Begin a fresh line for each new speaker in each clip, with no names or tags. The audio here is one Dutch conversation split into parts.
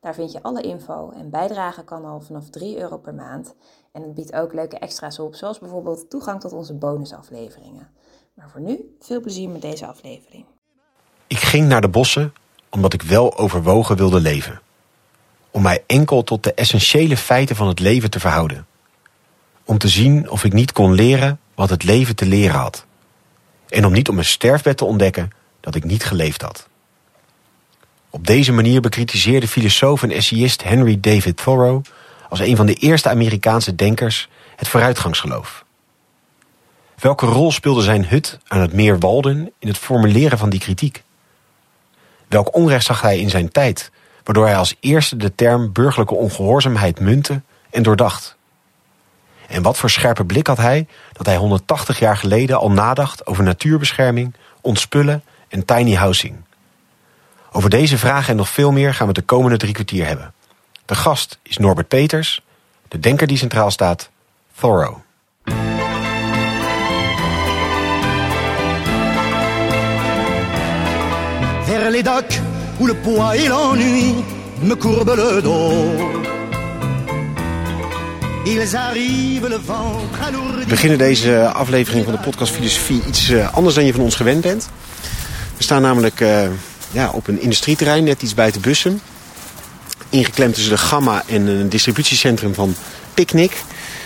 Daar vind je alle info en bijdragen kan al vanaf 3 euro per maand. En het biedt ook leuke extra's op, zoals bijvoorbeeld toegang tot onze bonusafleveringen. Maar voor nu, veel plezier met deze aflevering.
Ik ging naar de bossen omdat ik wel overwogen wilde leven. Om mij enkel tot de essentiële feiten van het leven te verhouden. Om te zien of ik niet kon leren wat het leven te leren had. En om niet op mijn sterfbed te ontdekken dat ik niet geleefd had. Op deze manier bekritiseerde filosoof en essayist Henry David Thoreau als een van de eerste Amerikaanse denkers het vooruitgangsgeloof. Welke rol speelde zijn hut aan het meer Walden in het formuleren van die kritiek? Welk onrecht zag hij in zijn tijd, waardoor hij als eerste de term burgerlijke ongehoorzaamheid munte en doordacht? En wat voor scherpe blik had hij dat hij 180 jaar geleden al nadacht over natuurbescherming, ontspullen en tiny housing? Over deze vragen en nog veel meer gaan we de komende drie kwartier hebben. De gast is Norbert Peters, de denker die centraal staat, Thoreau.
Vers les docks où le poids et l'ennui me courbent le dos.
We beginnen deze aflevering van de podcast Filosofie iets eh, anders dan je van ons gewend bent. We staan namelijk uh, ja, op een industrieterrein, net iets buiten Bussum. Ingeklemd tussen de Gamma en een distributiecentrum van Picnic.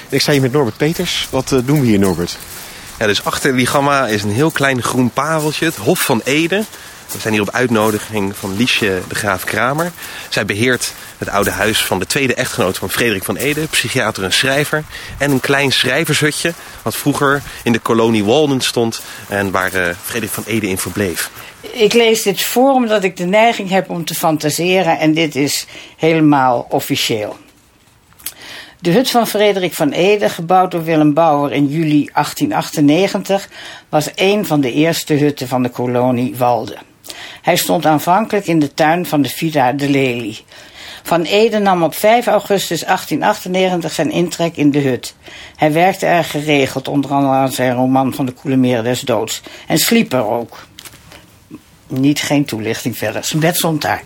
En ik sta hier met Norbert Peters. Wat uh, doen we hier, Norbert?
Ja, dus achter die gamma is een heel klein groen pareltje, het Hof van Ede. We zijn hier op uitnodiging van Liesje de Graaf Kramer. Zij beheert het oude huis van de tweede echtgenoot van Frederik van Ede, psychiater en schrijver. En een klein schrijvershutje, wat vroeger in de kolonie Walden stond en waar uh, Frederik van Ede in verbleef.
Ik lees dit voor omdat ik de neiging heb om te fantaseren en dit is helemaal officieel. De hut van Frederik van Ede, gebouwd door Willem Bouwer in juli 1898, was een van de eerste hutten van de kolonie Walde. Hij stond aanvankelijk in de tuin van de Villa de Lelie. Van Ede nam op 5 augustus 1898 zijn intrek in de hut. Hij werkte er geregeld, onder andere aan zijn roman van de koele meren des doods. En sliep er ook. Niet geen toelichting verder. Zijn bed stond daar.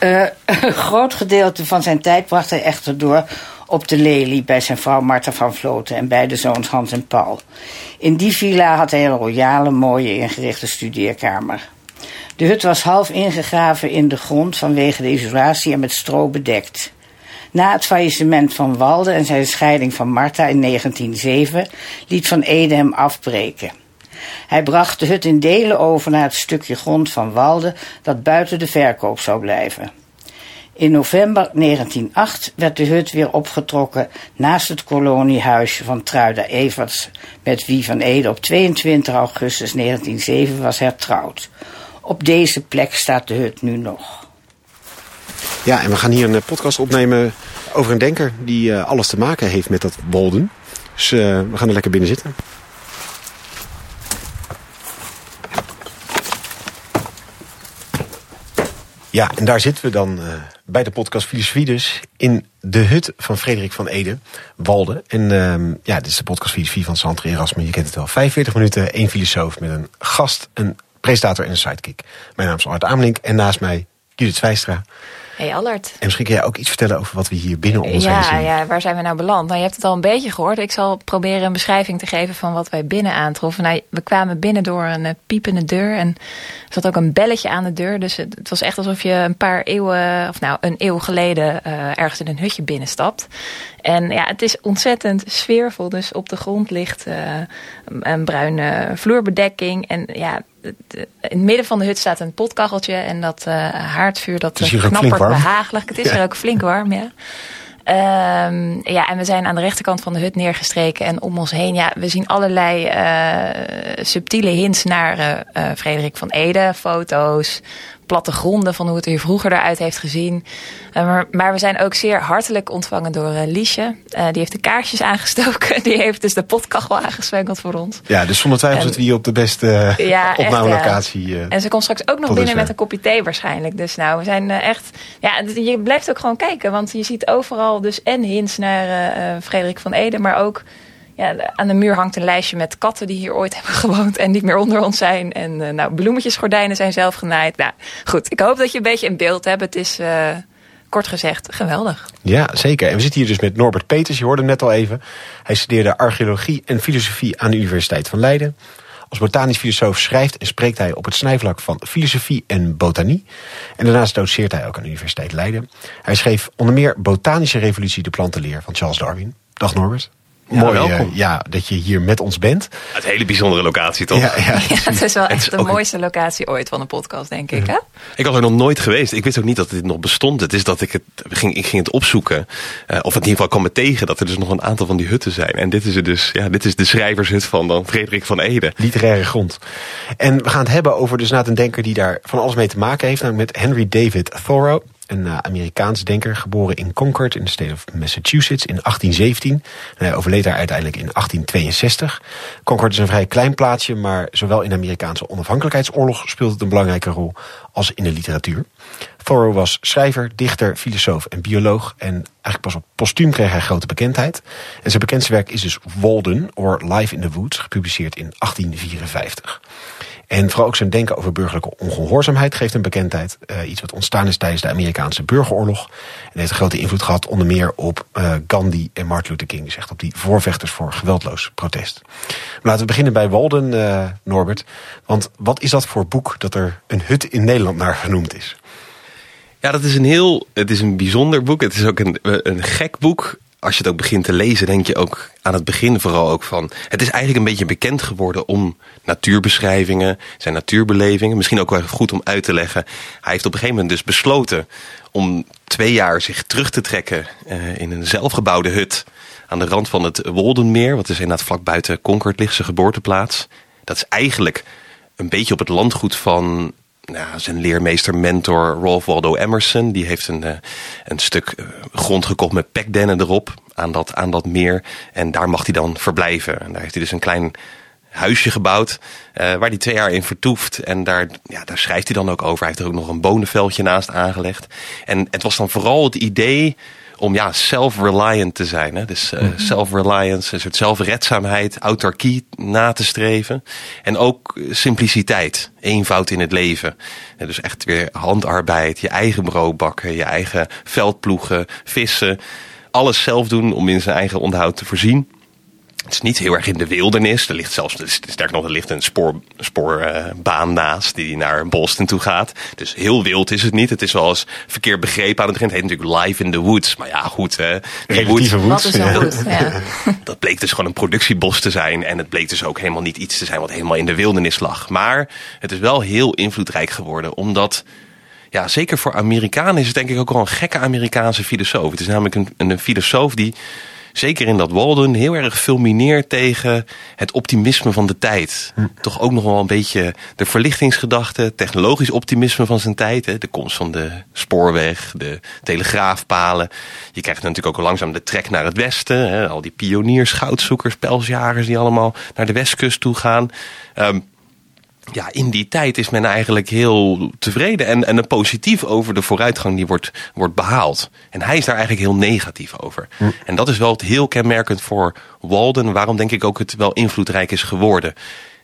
Uh, een groot gedeelte van zijn tijd bracht hij echter door op de Lelie bij zijn vrouw Martha van Vloten en beide zoons Hans en Paul. In die villa had hij een royale, mooie ingerichte studeerkamer. De hut was half ingegraven in de grond vanwege de isolatie en met stro bedekt. Na het faillissement van Walde en zijn scheiding van Martha in 1907 liet Van Ede hem afbreken. Hij bracht de hut in delen over naar het stukje grond van Walde dat buiten de verkoop zou blijven. In november 1908 werd de hut weer opgetrokken naast het koloniehuisje van Truida Everts, met wie Van Ede op 22 augustus 1907 was hertrouwd. Op deze plek staat de hut nu nog.
Ja, en we gaan hier een podcast opnemen over een denker die uh, alles te maken heeft met dat Walden. Dus uh, we gaan er lekker binnen zitten. Ja, en daar zitten we dan bij de podcast Filosofie dus. In de hut van Frederik van Ede, Walde. En uh, ja, dit is de podcast Filosofie van Santre Erasmus. Je kent het wel. 45 minuten, één filosoof met een gast, een presentator en een sidekick. Mijn naam is Art Amelink en naast mij Judith Zwijstra.
Hey Allard.
En misschien kun jij ook iets vertellen over wat we hier binnen ons
ja,
heen zien.
Ja, waar zijn we nou beland? Nou, je hebt het al een beetje gehoord. Ik zal proberen een beschrijving te geven van wat wij binnen aantroffen. Nou, we kwamen binnen door een uh, piepende deur en er zat ook een belletje aan de deur. Dus het, het was echt alsof je een paar eeuwen, of nou een eeuw geleden, uh, ergens in een hutje binnenstapt. En ja, het is ontzettend sfeervol. Dus op de grond ligt uh, een bruine vloerbedekking. En ja, in het midden van de hut staat een potkacheltje. En dat uh, haardvuur dat knappert behagelijk. Het is ja. er ook flink warm, ja. Um, ja, en we zijn aan de rechterkant van de hut neergestreken. En om ons heen, ja, we zien allerlei uh, subtiele hints naar uh, Frederik van Ede. Foto's, plattegronden van hoe het hier vroeger eruit heeft gezien. Eh, maar, maar, we zijn ook zeer hartelijk ontvangen door uh, Liesje. Uh, die heeft de kaarsjes aangestoken. Die heeft dus de potkachel aangezwengeld voor ons.
Ja, dus zonder twijfel zitten we hier op de beste ja, opnamelocatie.
en ze komt straks ook nog binnen met een kopje thee waarschijnlijk. Dus nou, we zijn echt... Ja, je blijft ook gewoon kijken. Want je ziet overal dus en hints naar Frederik van Ede, maar ook ja, aan de muur hangt een lijstje met katten die hier ooit hebben gewoond en niet meer onder ons zijn. En uh, nou, bloemetjesgordijnen zijn zelf genaaid. Nou, goed, ik hoop dat je een beetje een beeld hebt. Het is, uh, kort gezegd, geweldig.
Ja, zeker. En we zitten hier dus met Norbert Peters, je hoorde hem net al even. Hij studeerde archeologie en filosofie aan de Universiteit van Leiden. Als botanisch filosoof schrijft en spreekt hij op het snijvlak van filosofie en botanie. En daarnaast doceert hij ook aan de Universiteit Leiden. Hij schreef onder meer Botanische Revolutie de plantenleer van Charles Darwin. Dag Norbert.
Ja,
Mooi
welkom.
ja, dat je hier met ons bent.
Het hele bijzondere locatie, toch?
Ja, ja, het is wel echt de mooiste locatie ooit van een podcast, denk ik. Hè?
Ik was er nog nooit geweest. Ik wist ook niet dat dit nog bestond. Het is dat ik het ging, ik ging het opzoeken. Uh, of in ieder geval kwam me tegen dat er dus nog een aantal van die hutten zijn. En dit is er dus, ja, dit is de schrijvershut van dan Frederik van Ede.
Literaire grond. En we gaan het hebben over dus een denker die daar van alles mee te maken heeft. Namelijk met Henry David Thoreau een uh, Amerikaans denker, geboren in Concord in de state of Massachusetts in 1817. En hij overleed daar uiteindelijk in 1862. Concord is een vrij klein plaatsje, maar zowel in de Amerikaanse onafhankelijkheidsoorlog speelt het een belangrijke rol als in de literatuur. Thoreau was schrijver, dichter, filosoof en bioloog. En eigenlijk pas op postuum kreeg hij grote bekendheid. En zijn bekendste werk is dus Walden, or Life in the Woods, gepubliceerd in 1854. En vooral ook zijn denken over burgerlijke ongehoorzaamheid geeft een bekendheid. Uh, iets wat ontstaan is tijdens de Amerikaanse burgeroorlog. En heeft een grote invloed gehad onder meer op uh, Gandhi en Martin Luther King. Dus echt op die voorvechters voor geweldloos protest. Maar laten we beginnen bij Walden, uh, Norbert. Want wat is dat voor boek dat er een hut in Nederland naar genoemd is?
Ja, dat is een heel, het is een bijzonder boek. Het is ook een, een gek boek als je het ook begint te lezen, denk je ook aan het begin vooral ook van... Het is eigenlijk een beetje bekend geworden om natuurbeschrijvingen, zijn natuurbelevingen. Misschien ook wel goed om uit te leggen. Hij heeft op een gegeven moment dus besloten om twee jaar zich terug te trekken uh, in een zelfgebouwde hut... aan de rand van het Woldenmeer, wat is inderdaad vlak buiten Concord ligt, zijn geboorteplaats. Dat is eigenlijk een beetje op het landgoed van nou, zijn leermeester, mentor Ralph Waldo Emerson, die heeft een, uh, een stuk uh, grond gekocht met pekdennen erop aan dat, aan dat meer. En daar mag hij dan verblijven. En daar heeft hij dus een klein huisje gebouwd uh, waar hij twee jaar in vertoeft. En daar, ja, daar schrijft hij dan ook over. Hij heeft er ook nog een bonenveldje naast aangelegd. En het was dan vooral het idee om ja, self-reliant te zijn. Hè? Dus uh, self-reliance, een soort zelfredzaamheid, autarkie na te streven. En ook simpliciteit, eenvoud in het leven. En dus echt weer handarbeid, je eigen brood bakken, je eigen veldploegen, vissen. Alles zelf doen om in zijn eigen onderhoud te voorzien. Het is niet heel erg in de wildernis. Er ligt zelfs, sterker nog, er ligt een spoorbaan spoor, uh, naast die naar Boston toe gaat. Dus heel wild is het niet. Het is wel eens verkeerd begrepen aan het begin. Het heet natuurlijk Live in the Woods. Maar ja, goed. Hè.
Woods,
Wat is een wood? Ja.
Dat bleek dus gewoon een productiebos te zijn. En het bleek dus ook helemaal niet iets te zijn wat helemaal in de wildernis lag. Maar het is wel heel invloedrijk geworden. Omdat ja, zeker voor Amerikanen is het denk ik ook wel een gekke Amerikaanse filosoof. Het is namelijk een, een filosoof die zeker in dat Walden heel erg fulmineert tegen het optimisme van de tijd. Hm. Toch ook nog wel een beetje de verlichtingsgedachte, technologisch optimisme van zijn tijd. Hè? De komst van de spoorweg, de telegraafpalen. Je krijgt natuurlijk ook langzaam de trek naar het westen. Hè? Al die pioniers, goudzoekers, pelsjagers die allemaal naar de westkust toe gaan. Um, ja, in die tijd is men eigenlijk heel tevreden en, en positief over de vooruitgang die wordt, wordt behaald. En hij is daar eigenlijk heel negatief over. Hm. En dat is wel het heel kenmerkend voor Walden, waarom denk ik ook het wel invloedrijk is geworden.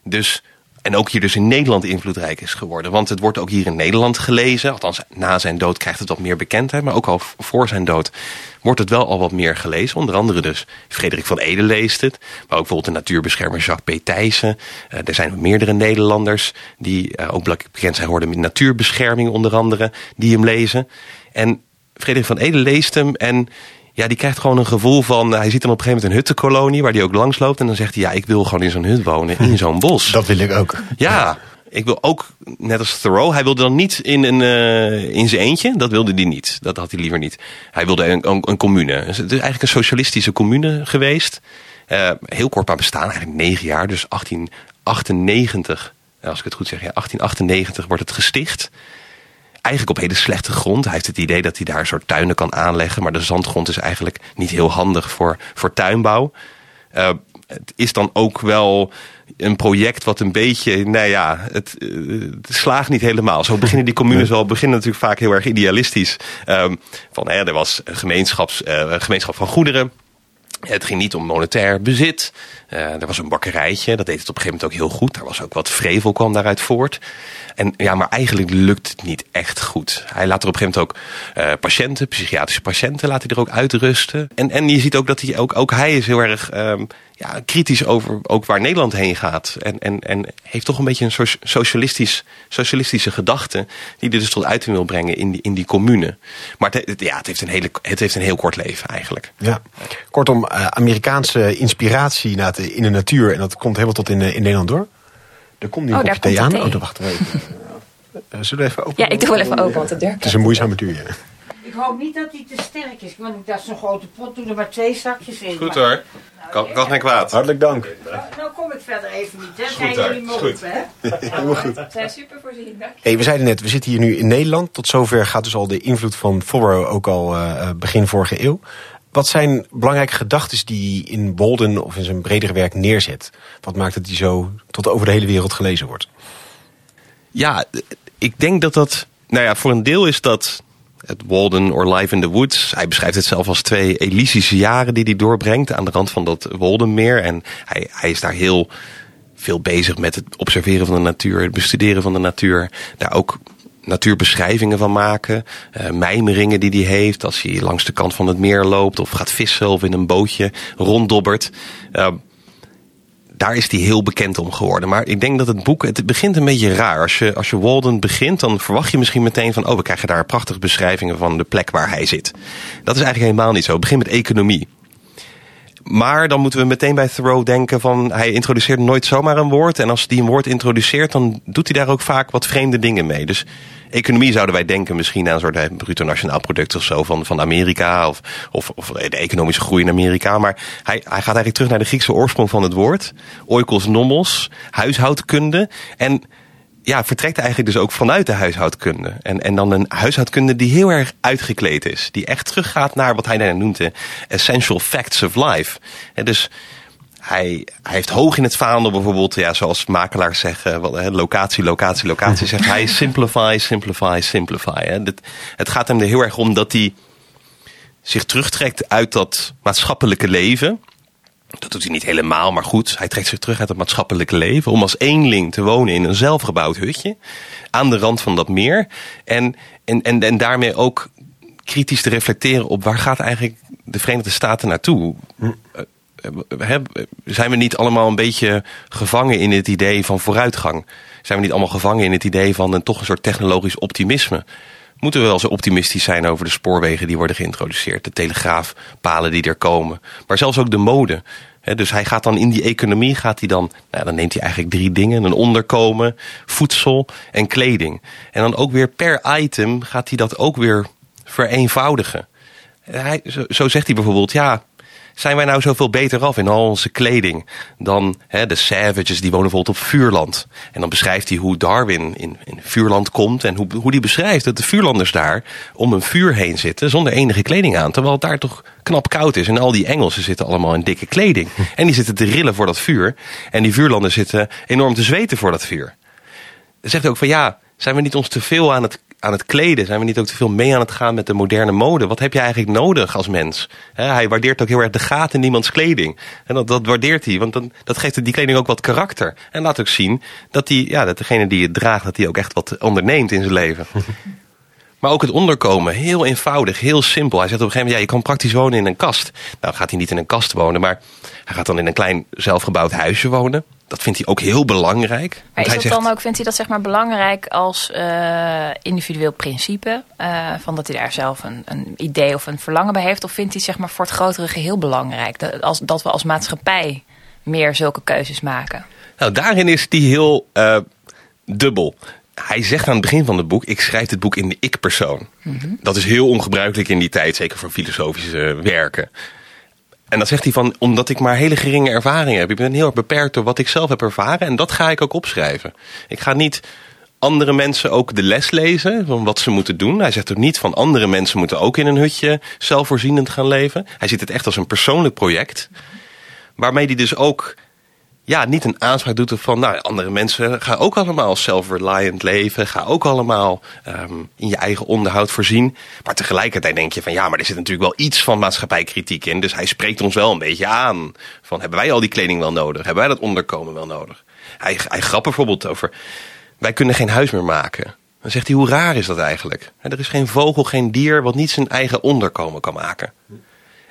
Dus en ook hier dus in Nederland invloedrijk is geworden. Want het wordt ook hier in Nederland gelezen. Althans, na zijn dood krijgt het wat meer bekendheid. Maar ook al voor zijn dood wordt het wel al wat meer gelezen. Onder andere dus Frederik van Ede leest het. Maar ook bijvoorbeeld de natuurbeschermer Jacques P. Thijssen. Uh, er zijn meerdere Nederlanders die uh, ook bekend zijn geworden met natuurbescherming onder andere. Die hem lezen. En Frederik van Ede leest hem en ja, die krijgt gewoon een gevoel van... Hij ziet dan op een gegeven moment een huttenkolonie waar hij ook langs loopt. En dan zegt hij, ja, ik wil gewoon in zo'n hut wonen, in zo'n bos.
Dat wil ik ook.
Ja, ik wil ook, net als Thoreau, hij wilde dan niet in, een, uh, in zijn eentje. Dat wilde hij niet. Dat had hij liever niet. Hij wilde een, een, een commune. Dus het is eigenlijk een socialistische commune geweest. Uh, heel kort maar bestaan, eigenlijk negen jaar. Dus 1898, als ik het goed zeg, ja, 1898 wordt het gesticht. Eigenlijk op hele slechte grond. Hij heeft het idee dat hij daar een soort tuinen kan aanleggen. Maar de zandgrond is eigenlijk niet heel handig voor, voor tuinbouw. Uh, het is dan ook wel een project wat een beetje, nou ja, het, het, slaagt niet helemaal. Zo beginnen die communes wel, beginnen natuurlijk vaak heel erg idealistisch. Um, van, hè, er was een, gemeenschaps, uh, een gemeenschap van goederen. Het ging niet om monetair bezit. Uh, er was een bakkerijtje, dat deed het op een gegeven moment ook heel goed. Daar was ook wat vrevel kwam daaruit voort. En ja, maar eigenlijk lukt het niet echt goed. Hij laat er op een gegeven moment ook uh, patiënten, psychiatrische patiënten, laat hij er ook uitrusten. En, en je ziet ook dat hij ook, ook hij is heel erg um, ja, kritisch over ook waar Nederland heen gaat. En, en, en heeft toch een beetje een socialistisch, socialistische gedachte die hij dus tot uiting wil brengen in die, in die commune. Maar het, ja, het, heeft een hele, het heeft een heel kort leven eigenlijk.
Ja. Kortom, uh, Amerikaanse inspiratie in de natuur en dat komt helemaal tot in, in Nederland door. Er komt nu een
oh,
kopje thee aan. Thee. Oh, dan wachten we even. Uh, zullen we even open?
Ja, ik doe wel even open, want de deur
Het is een moeizame duur, ja.
Ik hoop niet dat hij te sterk is, want dat is zo'n grote pot. Doe er maar twee zakjes in.
Goed hoor. Kan, kan geen kwaad.
Hartelijk dank.
Nou, nou kom ik verder even niet. Dat zijn jullie op, hè?
Helemaal goed.
We zijn super voorzien, dank
hey, we zeiden net, we zitten hier nu in Nederland. Tot zover gaat dus al de invloed van Forro ook al uh, begin vorige eeuw. Wat zijn belangrijke gedachten die hij in Walden of in zijn bredere werk neerzet? Wat maakt dat hij zo tot over de hele wereld gelezen wordt?
Ja, ik denk dat dat... Nou ja, voor een deel is dat het Walden or Live in the Woods. Hij beschrijft het zelf als twee Elysische jaren die hij doorbrengt aan de rand van dat Waldenmeer. En hij, hij is daar heel veel bezig met het observeren van de natuur, het bestuderen van de natuur. Daar ook natuurbeschrijvingen van maken. Uh, mijmeringen die hij heeft als hij langs de kant van het meer loopt of gaat vissen of in een bootje ronddobbert. Uh, daar is hij heel bekend om geworden. Maar ik denk dat het boek, het begint een beetje raar. Als je, als je Walden begint, dan verwacht je misschien meteen van... oh, we krijgen daar prachtige beschrijvingen van de plek waar hij zit. Dat is eigenlijk helemaal niet zo. Het begint met economie. Maar dan moeten we meteen bij Thoreau denken van... hij introduceert nooit zomaar een woord. En als hij een woord introduceert, dan doet hij daar ook vaak wat vreemde dingen mee. Dus economie zouden wij denken misschien aan een soort bruto nationaal product of zo van, van Amerika. Of, of, of de economische groei in Amerika. Maar hij, hij gaat eigenlijk terug naar de Griekse oorsprong van het woord. Oikos nomos, huishoudkunde. En ja, vertrekt eigenlijk dus ook vanuit de huishoudkunde. En, en dan een huishoudkunde die heel erg uitgekleed is. Die echt teruggaat naar wat hij dan noemt de essential facts of life. En dus hij, hij heeft hoog in het vaandel bijvoorbeeld, ja, zoals makelaars zeggen, locatie, locatie, locatie, zegt hij simplify, simplify, simplify. Hè. Het gaat hem er heel erg om dat hij zich terugtrekt uit dat maatschappelijke leven. Dat doet hij niet helemaal, maar goed. Hij trekt zich terug uit het maatschappelijke leven. Om als eenling te wonen in een zelfgebouwd hutje. Aan de rand van dat meer. En, en, en, en daarmee ook kritisch te reflecteren op waar gaat eigenlijk de Verenigde Staten naartoe. Hm. Eh, zijn we niet allemaal een beetje gevangen in het idee van vooruitgang? Zijn we niet allemaal gevangen in het idee van een, toch een soort technologisch optimisme? Moeten we wel zo optimistisch zijn over de spoorwegen die worden geïntroduceerd, de telegraafpalen die er komen, maar zelfs ook de mode. dus hij gaat dan in die economie, gaat hij dan, nou, dan neemt hij eigenlijk drie dingen: een onderkomen, voedsel en kleding. En dan ook weer per item gaat hij dat ook weer vereenvoudigen. Hij, zo, zo zegt hij bijvoorbeeld, ja, zijn wij nou zoveel beter af in al onze kleding dan hè, de savages die wonen bijvoorbeeld op vuurland. En dan beschrijft hij hoe Darwin in, in vuurland komt en hoe, hoe die beschrijft dat de vuurlanders daar om een vuur heen zitten zonder enige kleding aan. Terwijl het daar toch knap koud is en al die Engelsen zitten allemaal in dikke kleding. En die zitten te rillen voor dat vuur en die vuurlanders zitten enorm te zweten voor dat vuur. Dan zegt hij ook van ja, zijn we niet ons te veel aan het aan het kleden? Zijn we niet ook te veel mee aan het gaan met de moderne mode? Wat heb je eigenlijk nodig als mens? hij waardeert ook heel erg de gaten in iemands kleding. En dat, dat waardeert hij, want dan, dat geeft die kleding ook wat karakter. En laat ook zien dat, die, ja, dat degene die het draagt, dat hij ook echt wat onderneemt in zijn leven. Maar ook het onderkomen, heel eenvoudig, heel simpel. Hij zegt op een gegeven moment, ja, je kan praktisch wonen in een kast. Nou gaat hij niet in een kast wonen, maar hij gaat dan in een klein zelfgebouwd huisje wonen. Dat vindt hij ook heel belangrijk.
Maar is dat dan ook, vindt hij dat zeg maar belangrijk als uh, individueel principe? Uh, van dat hij daar zelf een, een, idee of een verlangen bij heeft? Of vindt hij zeg maar voor het grotere geheel belangrijk? Dat, als, dat we als maatschappij meer zulke keuzes maken?
Nou, daarin is hij heel uh, dubbel. Hij zegt aan het begin van het boek: Ik schrijf dit boek in de ik-persoon. Mm -hmm. Dat is heel ongebruikelijk in die tijd, zeker voor filosofische werken. En dan zegt hij van, omdat ik maar hele geringe ervaring heb. Ik ben heel erg beperkt door wat ik zelf heb ervaren. En dat ga ik ook opschrijven. Ik ga niet andere mensen ook de les lezen van wat ze moeten doen. Hij zegt ook niet van andere mensen moeten ook in een hutje zelfvoorzienend gaan leven. Hij ziet het echt als een persoonlijk project. Waarmee hij dus ook ja, niet een aanspraak doet van nou, andere mensen gaan ook allemaal self-reliant leven. Ga ook allemaal um, in je eigen onderhoud voorzien. Maar tegelijkertijd denk je van ja, maar er zit natuurlijk wel iets van maatschappijkritiek in. Dus hij spreekt ons wel een beetje aan. Van hebben wij al die kleding wel nodig? Hebben wij dat onderkomen wel nodig? Hij, hij grapt bijvoorbeeld over wij kunnen geen huis meer maken. Dan zegt hij hoe raar is dat eigenlijk? Er is geen vogel, geen dier wat niet zijn eigen onderkomen kan maken.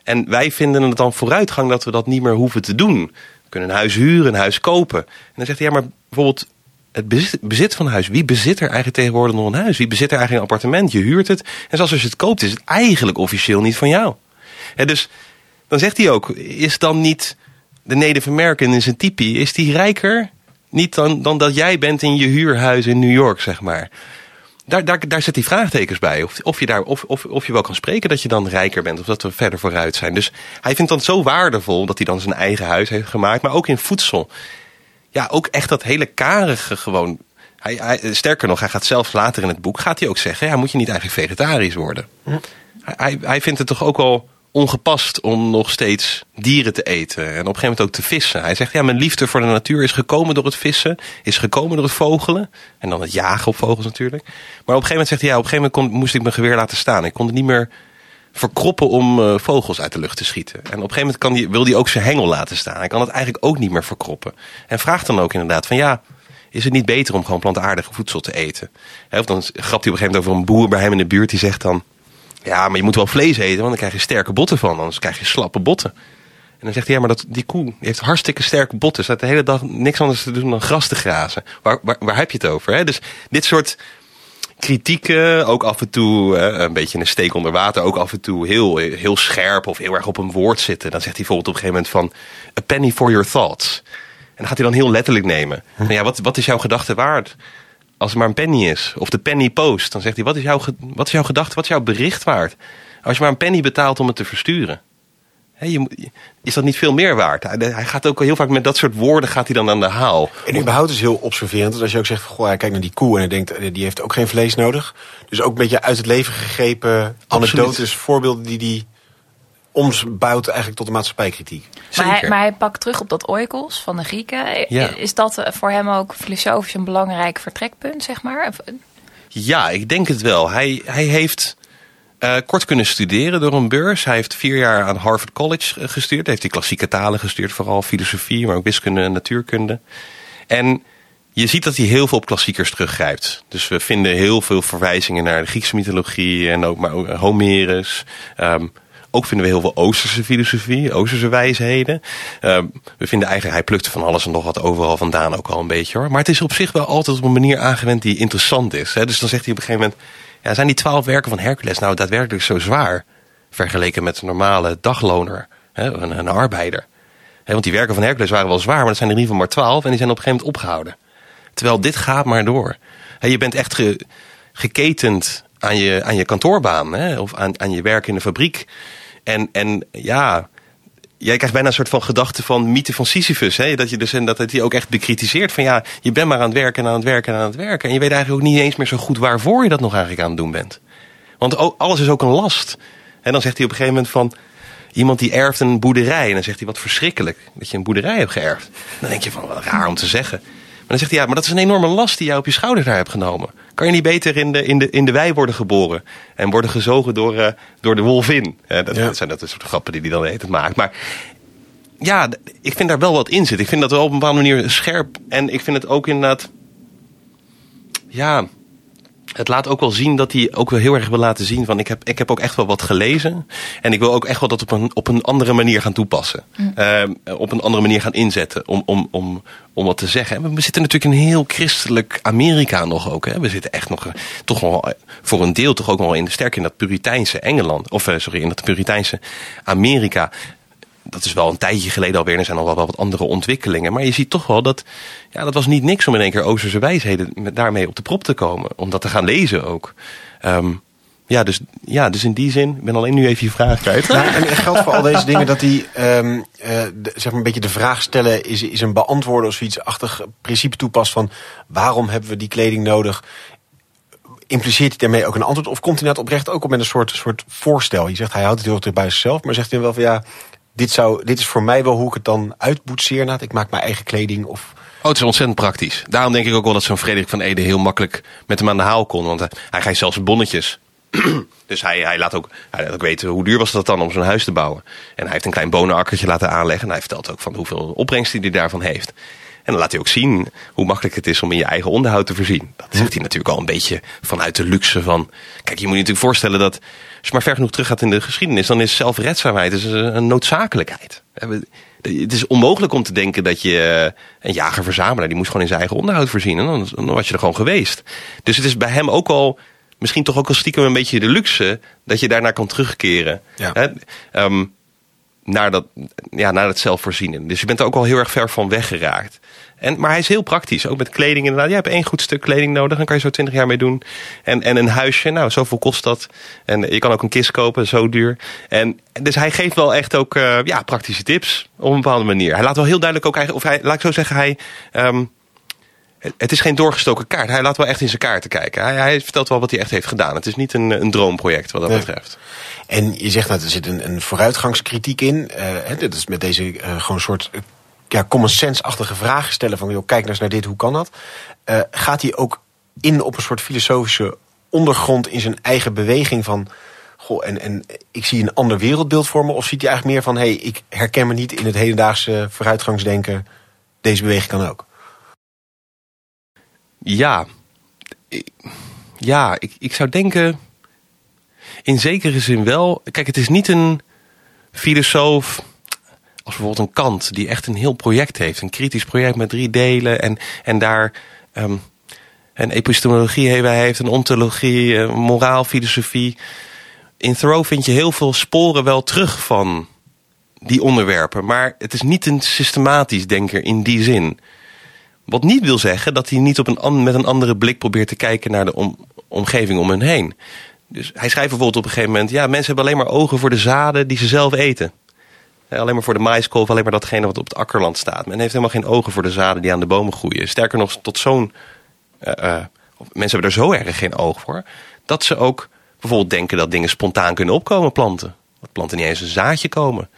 En wij vinden het dan vooruitgang dat we dat niet meer hoeven te doen kunnen een huis huren, een huis kopen. En dan zegt hij, ja, maar bijvoorbeeld het bezit, van huis. Wie bezit er eigenlijk tegenwoordig nog een huis? Wie bezit er eigenlijk een appartement? Je huurt het. En zelfs als je het koopt, is het eigenlijk officieel niet van jou. En dus dan zegt hij ook, is dan niet de Native in zijn tipi, is die rijker? Niet dan, dan dat jij bent in je huurhuis in New York, zeg maar. Daar, daar, daar zet hij vraagtekens bij. Of, of, je daar, of, of, of je wel kan spreken dat je dan rijker bent. Of dat we verder vooruit zijn. Dus hij vindt dat zo waardevol dat hij dan zijn eigen huis heeft gemaakt. Maar ook in voedsel. Ja, ook echt dat hele karige gewoon. Hij, hij, sterker nog, hij gaat zelfs later in het boek gaat hij ook zeggen... ja, moet je niet eigenlijk vegetarisch worden? Hm. Hij, hij vindt het toch ook wel ongepast om nog steeds dieren te eten. En op een gegeven moment ook te vissen. Hij zegt, ja, mijn liefde voor de natuur is gekomen door het vissen. Is gekomen door het vogelen. En dan het jagen op vogels natuurlijk. Maar op een gegeven moment zegt hij, ja, op een gegeven moment moest ik mijn geweer laten staan. Ik kon het niet meer verkroppen om uh, vogels uit de lucht te schieten. En op een gegeven moment kan die, wil hij ook zijn hengel laten staan. Hij kan het eigenlijk ook niet meer verkroppen. En vraagt dan ook inderdaad van, ja, is het niet beter om gewoon plantaardig voedsel te eten? of dan grapt hij op een gegeven moment over een boer bij hem in de buurt. Die zegt dan, ja, maar je moet wel vlees eten, want dan krijg je sterke botten van. Anders krijg je slappe botten. En dan zegt hij, ja, maar dat, die koe die heeft hartstikke sterke botten. Ze staat de hele dag niks anders te doen dan gras te grazen. Waar, waar, waar heb je het over? Hè? Dus dit soort kritieken, ook af en toe hè, een beetje een steek onder water. Ook af en toe heel, heel scherp of heel erg op een woord zitten. Dan zegt hij bijvoorbeeld op een gegeven moment van... A penny for your thoughts. En dan gaat hij dan heel letterlijk nemen. Ja, wat, wat is jouw gedachte waard? Als het maar een penny is. Of de penny post. Dan zegt hij, wat is jouw, wat is jouw gedachte, wat is jouw bericht waard? Als je maar een penny betaalt om het te versturen. je, is dat niet veel meer waard? Hij, gaat ook heel vaak met dat soort woorden gaat hij dan aan de haal.
En überhaupt is heel observerend. Als je ook zegt, goh, hij kijkt naar die koe en hij denkt, eh, die heeft ook geen vlees nodig. Dus ook een beetje uit het leven gegrepen anekdotes, voorbeelden die die omsbouwt eigenlijk tot de maatschappijkritiek.
Maar hij, maar hij, pakt terug op dat oikos van de Grieken. Is dat eh, voor hem ook filosofisch een belangrijk vertrekpunt, zeg maar?
Ja, ik denk het wel. Hij, hij heeft uh, kort kunnen studeren door een beurs. Hij heeft vier jaar aan Harvard College gestudeerd. Hij heeft die klassieke talen gestudeerd, vooral filosofie, maar ook wiskunde en natuurkunde. En je ziet dat hij heel veel op klassiekers teruggrijpt. Dus we vinden heel veel verwijzingen naar de Griekse mythologie en ook, maar ook Homerus. Um, ook vinden we heel veel Oosterse filosofie, Oosterse wijsheden. Uh, we vinden eigenlijk, hij plukte van alles en nog wat overal vandaan ook al een beetje hoor. Maar het is op zich wel altijd op een manier aangewend die interessant is. Hè? Dus dan zegt hij op een gegeven moment, ja, zijn die twaalf werken van Hercules nou daadwerkelijk zo zwaar? Vergeleken met een normale dagloner, hè? Een, een, arbeider. Hè, want die werken van Hercules waren wel zwaar, maar dat zijn er in ieder geval maar twaalf en die zijn op een gegeven moment opgehouden. Terwijl dit gaat maar door. Hè, je bent echt ge, geketend aan je, aan je kantoorbaan hè? of aan, aan je werk in de fabriek. En, en ja, jij krijgt bijna een soort van gedachte van mythe van Sisyphus. Hè? Dat je dus en dat die ook echt bekritiseert. Van ja, je bent maar aan het werken en aan het werken en aan het werken. En je weet eigenlijk ook niet eens meer zo goed waarvoor je dat nog eigenlijk aan het doen bent. Want alles is ook een last. En dan zegt hij op een gegeven moment van. Iemand die erft een boerderij. En dan zegt hij wat verschrikkelijk dat je een boerderij hebt geërfd. Dan denk je van wat raar om te zeggen. Maar dan zegt hij ja, maar dat is een enorme last die jij op je schouder daar hebt genomen. Kan je niet beter in de, in de, in de wei worden geboren en worden gezogen door, uh, door de wolvin? Uh, dat, dat, zijn dat soort grappen die hij dan het maakt. Maar ja, ik vind daar wel wat in zit. Ik vind dat wel op een bepaalde manier scherp. En ik vind het ook inderdaad. Ja, het laat ook wel zien dat hij ook wel heel erg wil laten zien van ik heb, ik heb ook echt wel wat gelezen. En ik wil ook echt wel dat op een, op een andere manier gaan toepassen. Uh, op een andere manier gaan inzetten om, om, om, om wat te zeggen. En we zitten natuurlijk in een heel christelijk Amerika nog ook. Hè? We zitten echt nog eh, toch wel eh, voor een deel toch ook wel in, sterk in dat Puriteinse Engeland. Of uh, sorry, in dat Puriteinse Amerika dat is wel een tijdje geleden alweer. Er zijn al wel wat andere ontwikkelingen. Maar je ziet toch wel dat. Ja, dat was niet niks om in één keer Oosterse wijsheden daarmee op de prop te komen. Om dat te gaan lezen ook. Um, ja, dus, ja, dus in die zin, ik ben alleen nu even je vraag kwijt.
Nou, en geldt voor al deze dingen dat die, ehm, eh, zeg maar een beetje de vraag stellen is, is een beantwoorden of zoiets-achtig principe toepast van waarom hebben we die kleding nodig? Impliceert hij daarmee ook een antwoord? Of komt hij net oprecht ook op met een soort, soort voorstel? Je zegt hij houdt het heel erg bij zichzelf, maar zegt hij wel van ja, dit, zou, dit is voor mij wel hoe ik het dan uitboetseer. Nou, ik maak mijn eigen kleding of...
Oh, het is ontzettend praktisch. Daarom denk ik ook wel dat zo'n Frederik van Ede heel makkelijk met hem aan de haal kon. Want hij, geeft zelfs bonnetjes. dus hij, hij, laat ook, hij laat weten hoe duur was dat dan om zo'n huis te bouwen. En hij heeft een klein bonenakkertje laten aanleggen. En hij vertelt ook van hoeveel opbrengst hij daarvan heeft. En dan laat hij ook zien hoe makkelijk het is om in je eigen onderhoud te voorzien. Dat zegt hij natuurlijk al een beetje vanuit de luxe van... Kijk, je moet je natuurlijk voorstellen dat... Als je maar ver genoeg teruggaat in de geschiedenis... dan is zelfredzaamheid dus een noodzakelijkheid. Hebben- Het is onmogelijk om te denken dat je... eh, Een jager-verzamelaar, die moest gewoon in zijn eigen onderhoud voorzien. En dan, dan was je er gewoon geweest. Dus het is bij hem ook al... Misschien toch ook al stiekem een beetje de luxe... dat je daarnaar kan terugkeren.
Ja.
Ehm, naar, dat, ja, naar het zelfvoorzienen. Dus je bent er ook al heel erg ver van weggeraakt. En, maar hij is heel praktisch, ook met kleding inderdaad. Je hebt één goed stuk kleding nodig, dan kan je zo twintig jaar mee doen. En, en een huisje, nou, zoveel kost dat. En je kan ook een kist kopen, zo duur. En, dus hij geeft wel echt ook eh, ja, praktische tips op een bepaalde manier. Hij laat wel heel duidelijk ook, of hij, laat ik zo zeggen, hij... ehm, het- is geen doorgestoken kaart. Hij laat wel echt in zijn kaarten kijken. Hij, hij vertelt wel wat hij echt heeft gedaan. Het is niet een, een droomproject wat dat
Nee.
betreft.
En je zegt dat er zit een, een vooruitgangskritiek in. Eh, hè, dit is met deze eh, gewoon soort eh, ja, common sense-achtige vragen stellen van joh, kijk nou eens naar dit, hoe kan dat? Eh, gaat hij ook in op een soort filosofische ondergrond in zijn eigen beweging van goh, en, en ik zie een ander wereldbeeld voor me? Of ziet hij eigenlijk meer van hé, hey, ik herken me niet in het hedendaagse vooruitgangsdenken, deze beweging kan ook?
Ja, ja, ik, ik zou denken. In zekere zin wel. Kijk, het is niet een filosoof. Als bijvoorbeeld een Kant, die echt een heel project heeft. Een kritisch project met drie delen. En, en daar ehm, een epistemologie heeft, een ontologie, een moraal, filosofie. In Thoreau vind je heel veel sporen wel terug van die onderwerpen. Maar het is niet een systematisch denker in die zin. Wat niet wil zeggen dat hij niet op een, met een andere blik probeert te kijken naar de om- omgeving om hen heen. Dus hij schrijft bijvoorbeeld op een gegeven moment: ja, mensen hebben alleen maar ogen voor de zaden die ze zelf eten. Alleen maar voor de maiskolf, alleen maar datgene wat op het akkerland staat. Men heeft helemaal geen ogen voor de zaden die aan de bomen groeien. Sterker nog, tot zo'n. of mensen hebben er zo erg geen oog voor. Dat ze ook bijvoorbeeld denken dat dingen spontaan kunnen opkomen, planten. Dat planten niet eens een zaadje komen.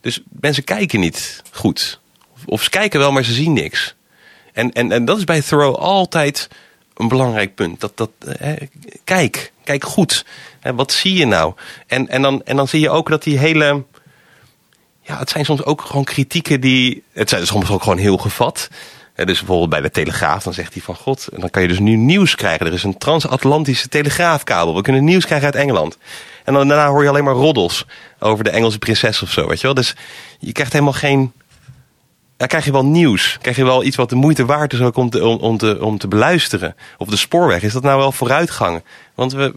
Dus mensen kijken niet goed. Of ze kijken wel, maar ze zien niks. En, en, en dat is bij Thoreau altijd een belangrijk punt. Dat, dat, eh, kijk, kijk goed. Hè, wat zie je nou? En, en, dan, en dan zie je ook dat die hele. Ja, het zijn soms ook gewoon kritieken die. Het zijn soms ook gewoon heel gevat. Hè, dus bijvoorbeeld bij de Telegraaf, dan zegt hij van God. En dan kan je dus nu nieuws krijgen. Er is een transatlantische telegraafkabel. We kunnen nieuws krijgen uit Engeland. En dan daarna hoor je alleen maar roddels over de Engelse prinses of zo. Weet je wel? Dus je krijgt helemaal geen dan krijg je wel nieuws. Krijg je wel iets wat de moeite waard is ook om te, om, om te, om te beluisteren. Op de spoorweg is dat nou wel vooruitgang. Want we,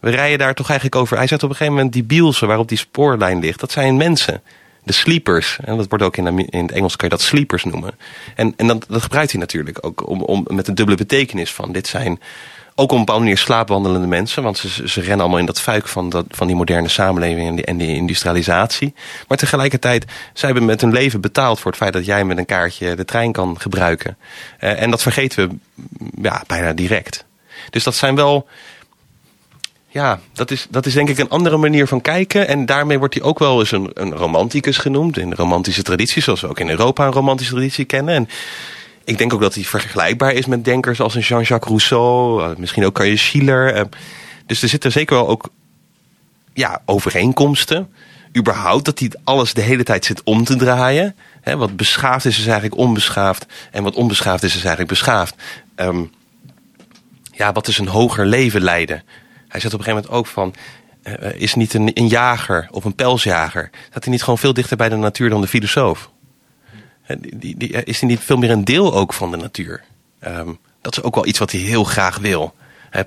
we rijden daar toch eigenlijk over. Hij zegt op een gegeven moment die bielsen waarop die spoorlijn ligt. Dat zijn mensen. De sleepers. En dat wordt ook in, in het Engels kan je dat sleepers noemen. En, en dat, dat gebruikt hij natuurlijk ook om, om, met een dubbele betekenis van. Dit zijn ook op een bepaalde manier slaapwandelende mensen. Want ze, ze rennen allemaal in dat fuik van, dat, van die moderne samenleving en die, en die industrialisatie. Maar tegelijkertijd, zij hebben met hun leven betaald voor het feit dat jij met een kaartje de trein kan gebruiken. Eh, en dat vergeten we mm, ja, bijna direct. Dus dat zijn wel. Ja, dat is, dat is denk ik een andere manier van kijken. En daarmee wordt hij ook wel eens een, een romanticus genoemd. In de romantische traditie, zoals we ook in Europa een romantische traditie kennen. En ik denk ook dat hij vergelijkbaar is met denkers als een Jean-Jacques Rousseau. eh, misschien ook kan je Schiller. eh. Dus er zitten zeker wel ook ja, overeenkomsten. Überhaupt dat hij alles de hele tijd zit om te draaien. Wat beschaafd is, is eigenlijk onbeschaafd. En wat onbeschaafd is, is eigenlijk beschaafd. Ehm, ja, wat is een hoger leven leiden? Hij zegt op een gegeven moment ook van... eh, is niet een, een jager of een pelsjager... dat hij niet gewoon veel dichter bij de natuur dan de filosoof? Die, die, die- is hij niet veel meer een deel ook van de natuur? Ehm, dat is ook wel iets wat hij heel graag wil.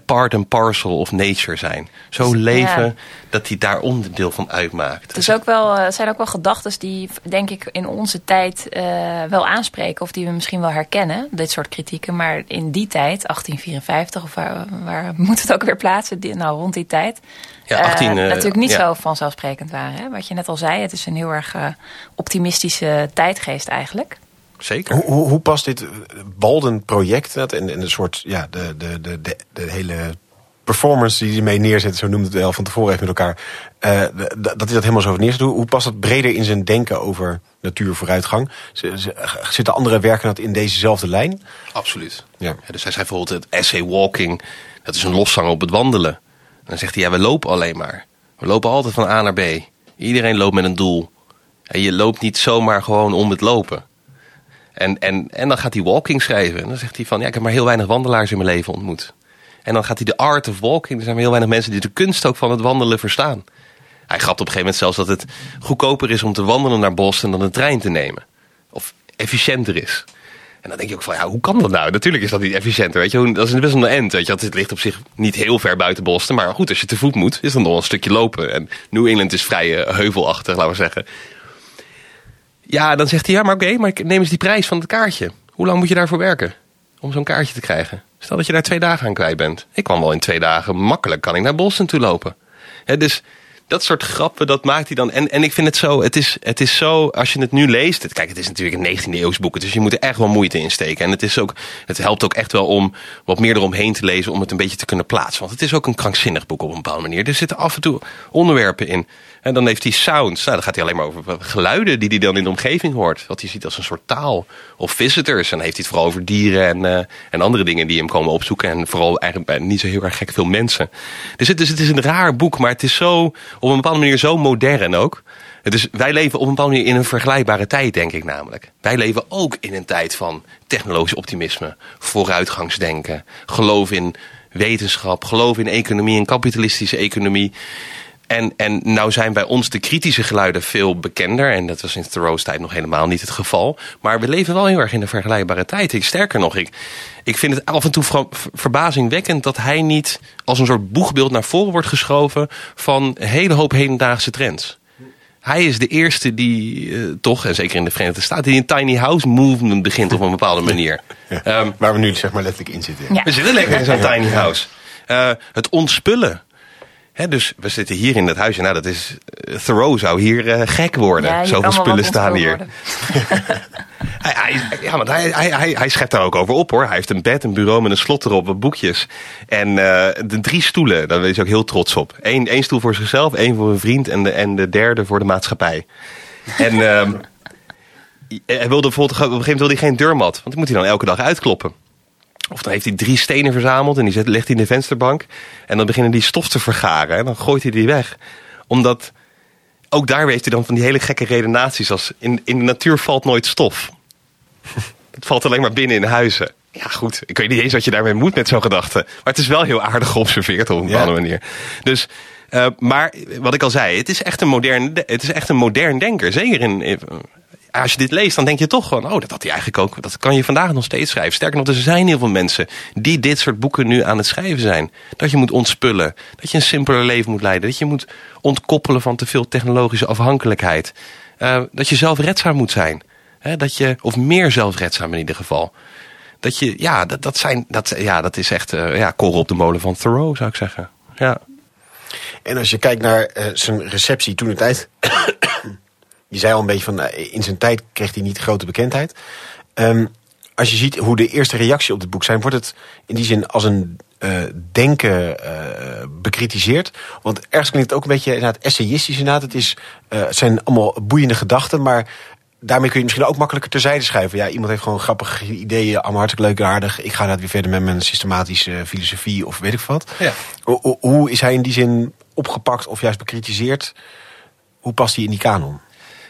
Part and parcel of nature zijn. Zo leven dat hij daar onderdeel van uitmaakt.
Het is ook wel, het zijn ook wel gedachten die, denk ik, in onze tijd uh, wel aanspreken. Of die we misschien wel herkennen, dit soort kritieken. Maar in die tijd, 1854, of waar, waar moet het ook weer plaatsen? Die, nou, rond die tijd.
Ja, 18,
uh, natuurlijk niet ja. zo vanzelfsprekend waren. Hè? Wat je net al zei, het is een heel erg optimistische tijdgeest eigenlijk.
Zeker.
Hoe, hoe, hoe past dit Walden-project en, en een soort, ja, de, de, de, de, de hele performance die hij mee neerzet, zo noemde het wel van tevoren even met elkaar, uh, dat hij dat helemaal zo neerzet. Hoe, hoe past dat breder in zijn denken over natuurvooruitgang? Zitten andere werken dat in dezezelfde lijn?
Absoluut. Ja. ja dus hij zei bijvoorbeeld het essay walking, dat is een loszang op het wandelen. En dan zegt hij, ja, we lopen alleen maar. We lopen altijd van A naar B. Iedereen loopt met een doel. En je loopt niet zomaar gewoon om het lopen. En, en, en dan gaat hij walking schrijven. En dan zegt hij van, ja, ik heb maar heel weinig wandelaars in mijn leven ontmoet. En dan gaat hij de art of walking. Er zijn maar heel weinig mensen die de kunst ook van het wandelen verstaan. Hij grapt op een gegeven moment zelfs dat het goedkoper is om te wandelen naar Boston dan een trein te nemen. Of efficiënter is. En dan denk je ook van, ja, hoe kan dat nou? Natuurlijk is dat niet efficiënter, weet je. Dat is best wel een end, weet je. Het ligt op zich niet heel ver buiten Boston. Maar goed, als je te voet moet, is dan nog een stukje lopen. En New England is vrij uh, heuvelachtig, laten we zeggen. Ja, dan zegt hij, ja, maar oké, maar neem eens die prijs van het kaartje. Hoe lang moet je daarvoor werken om zo'n kaartje te krijgen? Stel dat je daar twee dagen aan kwijt bent. Ik kwam wel in twee dagen makkelijk, kan ik naar Boston toe lopen. He, dus dat soort grappen, dat maakt hij dan. En, en ik vind het zo, het is, het is zo, als je het nu leest. Kijk, het is natuurlijk een 19e eeuws boek, dus je moet er echt wel moeite in steken. En het, is ook, het helpt ook echt wel om wat meer eromheen te lezen, om het een beetje te kunnen plaatsen. Want het is ook een krankzinnig boek op een bepaalde manier. Er zitten af en toe onderwerpen in. En dan heeft hij sounds. Nou, dan gaat hij alleen maar over geluiden die hij dan in de omgeving hoort. Wat hij ziet als een soort taal. Of visitors. En dan heeft hij het vooral over dieren en, uh, en andere dingen die hem komen opzoeken. En vooral eigenlijk bij niet zo heel erg gek veel mensen. Dus het, dus het is een raar boek, maar het is zo op een bepaalde manier zo modern ook. Dus wij leven op een bepaalde manier in een vergelijkbare tijd, denk ik namelijk. Wij leven ook in een tijd van technologisch optimisme, vooruitgangsdenken, geloof in wetenschap, geloof in economie, en kapitalistische economie. En, en nou zijn bij ons de kritische geluiden veel bekender. En dat was in Thoreau's tijd nog helemaal niet het geval. Maar we leven wel heel erg in een vergelijkbare tijd. Ik, sterker nog, ik, ik vind het af en toe ver, verbazingwekkend dat hij niet als een soort boegbeeld naar voren wordt geschoven van een hele hoop hedendaagse trends. Hij is de eerste die uh, toch, en zeker in de Verenigde Staten, die een tiny house movement begint op een bepaalde manier.
Ja, um, waar we nu zeg maar letterlijk in zitten.
Ja.
We zitten lekker in zo'n tiny house. Uh, het ontspullen. He, dus we zitten hier in dat huisje. Nou, dat is. Uh, Thoreau zou hier uh, gek worden.
Ja,
Zoveel spullen staan hier.
hij,
hij, ja, want hij, hij, hij, hij schept daar ook over op hoor. Hij heeft een bed, een bureau met een slot erop, wat boekjes. En uh, de drie stoelen, daar is hij ook heel trots op. Eén, één stoel voor zichzelf, één voor een vriend en de, en de derde voor de maatschappij. En hij wilde bijvoorbeeld, op een gegeven moment wilde hij geen deurmat, want die moet hij dan elke dag uitkloppen. Of dan heeft hij drie stenen verzameld en die zet, legt hij in de vensterbank. En dan beginnen die stof te vergaren. En dan gooit hij die weg. Omdat, ook daar heeft hij dan van die hele gekke redenaties als... in, in de natuur valt nooit stof. Het valt alleen maar binnen in huizen. Ja goed, ik weet niet eens wat je daarmee moet met zo'n gedachte. Maar het is wel heel aardig geobserveerd op een bepaalde ja. manier. Dus, uh, maar wat ik al zei, het is echt een modern, het is echt een modern denker. Zeker in, in als je dit leest, dan denk je toch gewoon, oh, dat had hij eigenlijk ook. Dat kan je vandaag nog steeds schrijven. Sterker nog, er zijn heel veel mensen die dit soort boeken nu aan het schrijven zijn. Dat je moet ontspullen, dat je een simpeler leven moet leiden, dat je moet ontkoppelen van te veel technologische afhankelijkheid. Uh, dat je zelfredzaam moet zijn. Dat je, of meer zelfredzaam in ieder geval. Dat je, ja, dat, dat, zijn, dat, ja, dat is echt uh, ja, koren op de molen van Thoreau, zou ik zeggen. Ja.
En als je kijkt naar uh, zijn receptie toen de tijd. Je zei al een beetje van, uh, in zijn tijd kreeg hij niet grote bekendheid. Um, als je ziet hoe de eerste reactie op het boek zijn, wordt het in die zin als een uh, denken uh, bekritiseerd. Want ergens klinkt het ook een beetje inderdaad essayistisch inderdaad. Het, is, het zijn allemaal boeiende gedachten, maar daarmee kun je misschien ook makkelijker terzijde schrijven. Ja, iemand heeft gewoon grappige ideeën, allemaal hartstikke leuk en aardig. Ik ga daar weer verder met mijn systematische filosofie of weet ik wat.
Ja.
Hoe, hoe is hij in die zin opgepakt of juist bekritiseerd? Hoe past hij in die kanon?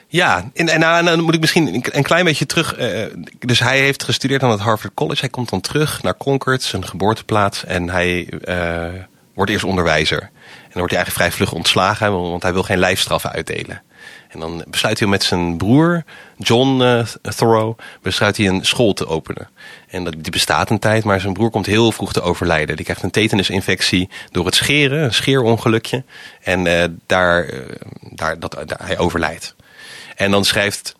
Ja, en, en, en, dan moet ik misschien een klein beetje terug. Uh, dus hij heeft gestudeerd aan het Harvard College. Hij komt dan terug naar Concord, zijn geboorteplaats. En hij uh, wordt eerst onderwijzer. dan wordt hij eigenlijk vrij vlug ontslagen, want hij wil geen lijfstraffen uitdelen. En dan besluit hij met zijn broer, John uh, Thoreau, besluit hij een school te openen. En dat, die bestaat een tijd, maar zijn broer komt heel vroeg te overlijden. Die krijgt een tetanusinfectie door het scheren, een scheerongelukje. En uh, daar, daar, dat, hij overlijdt. En dan schrijft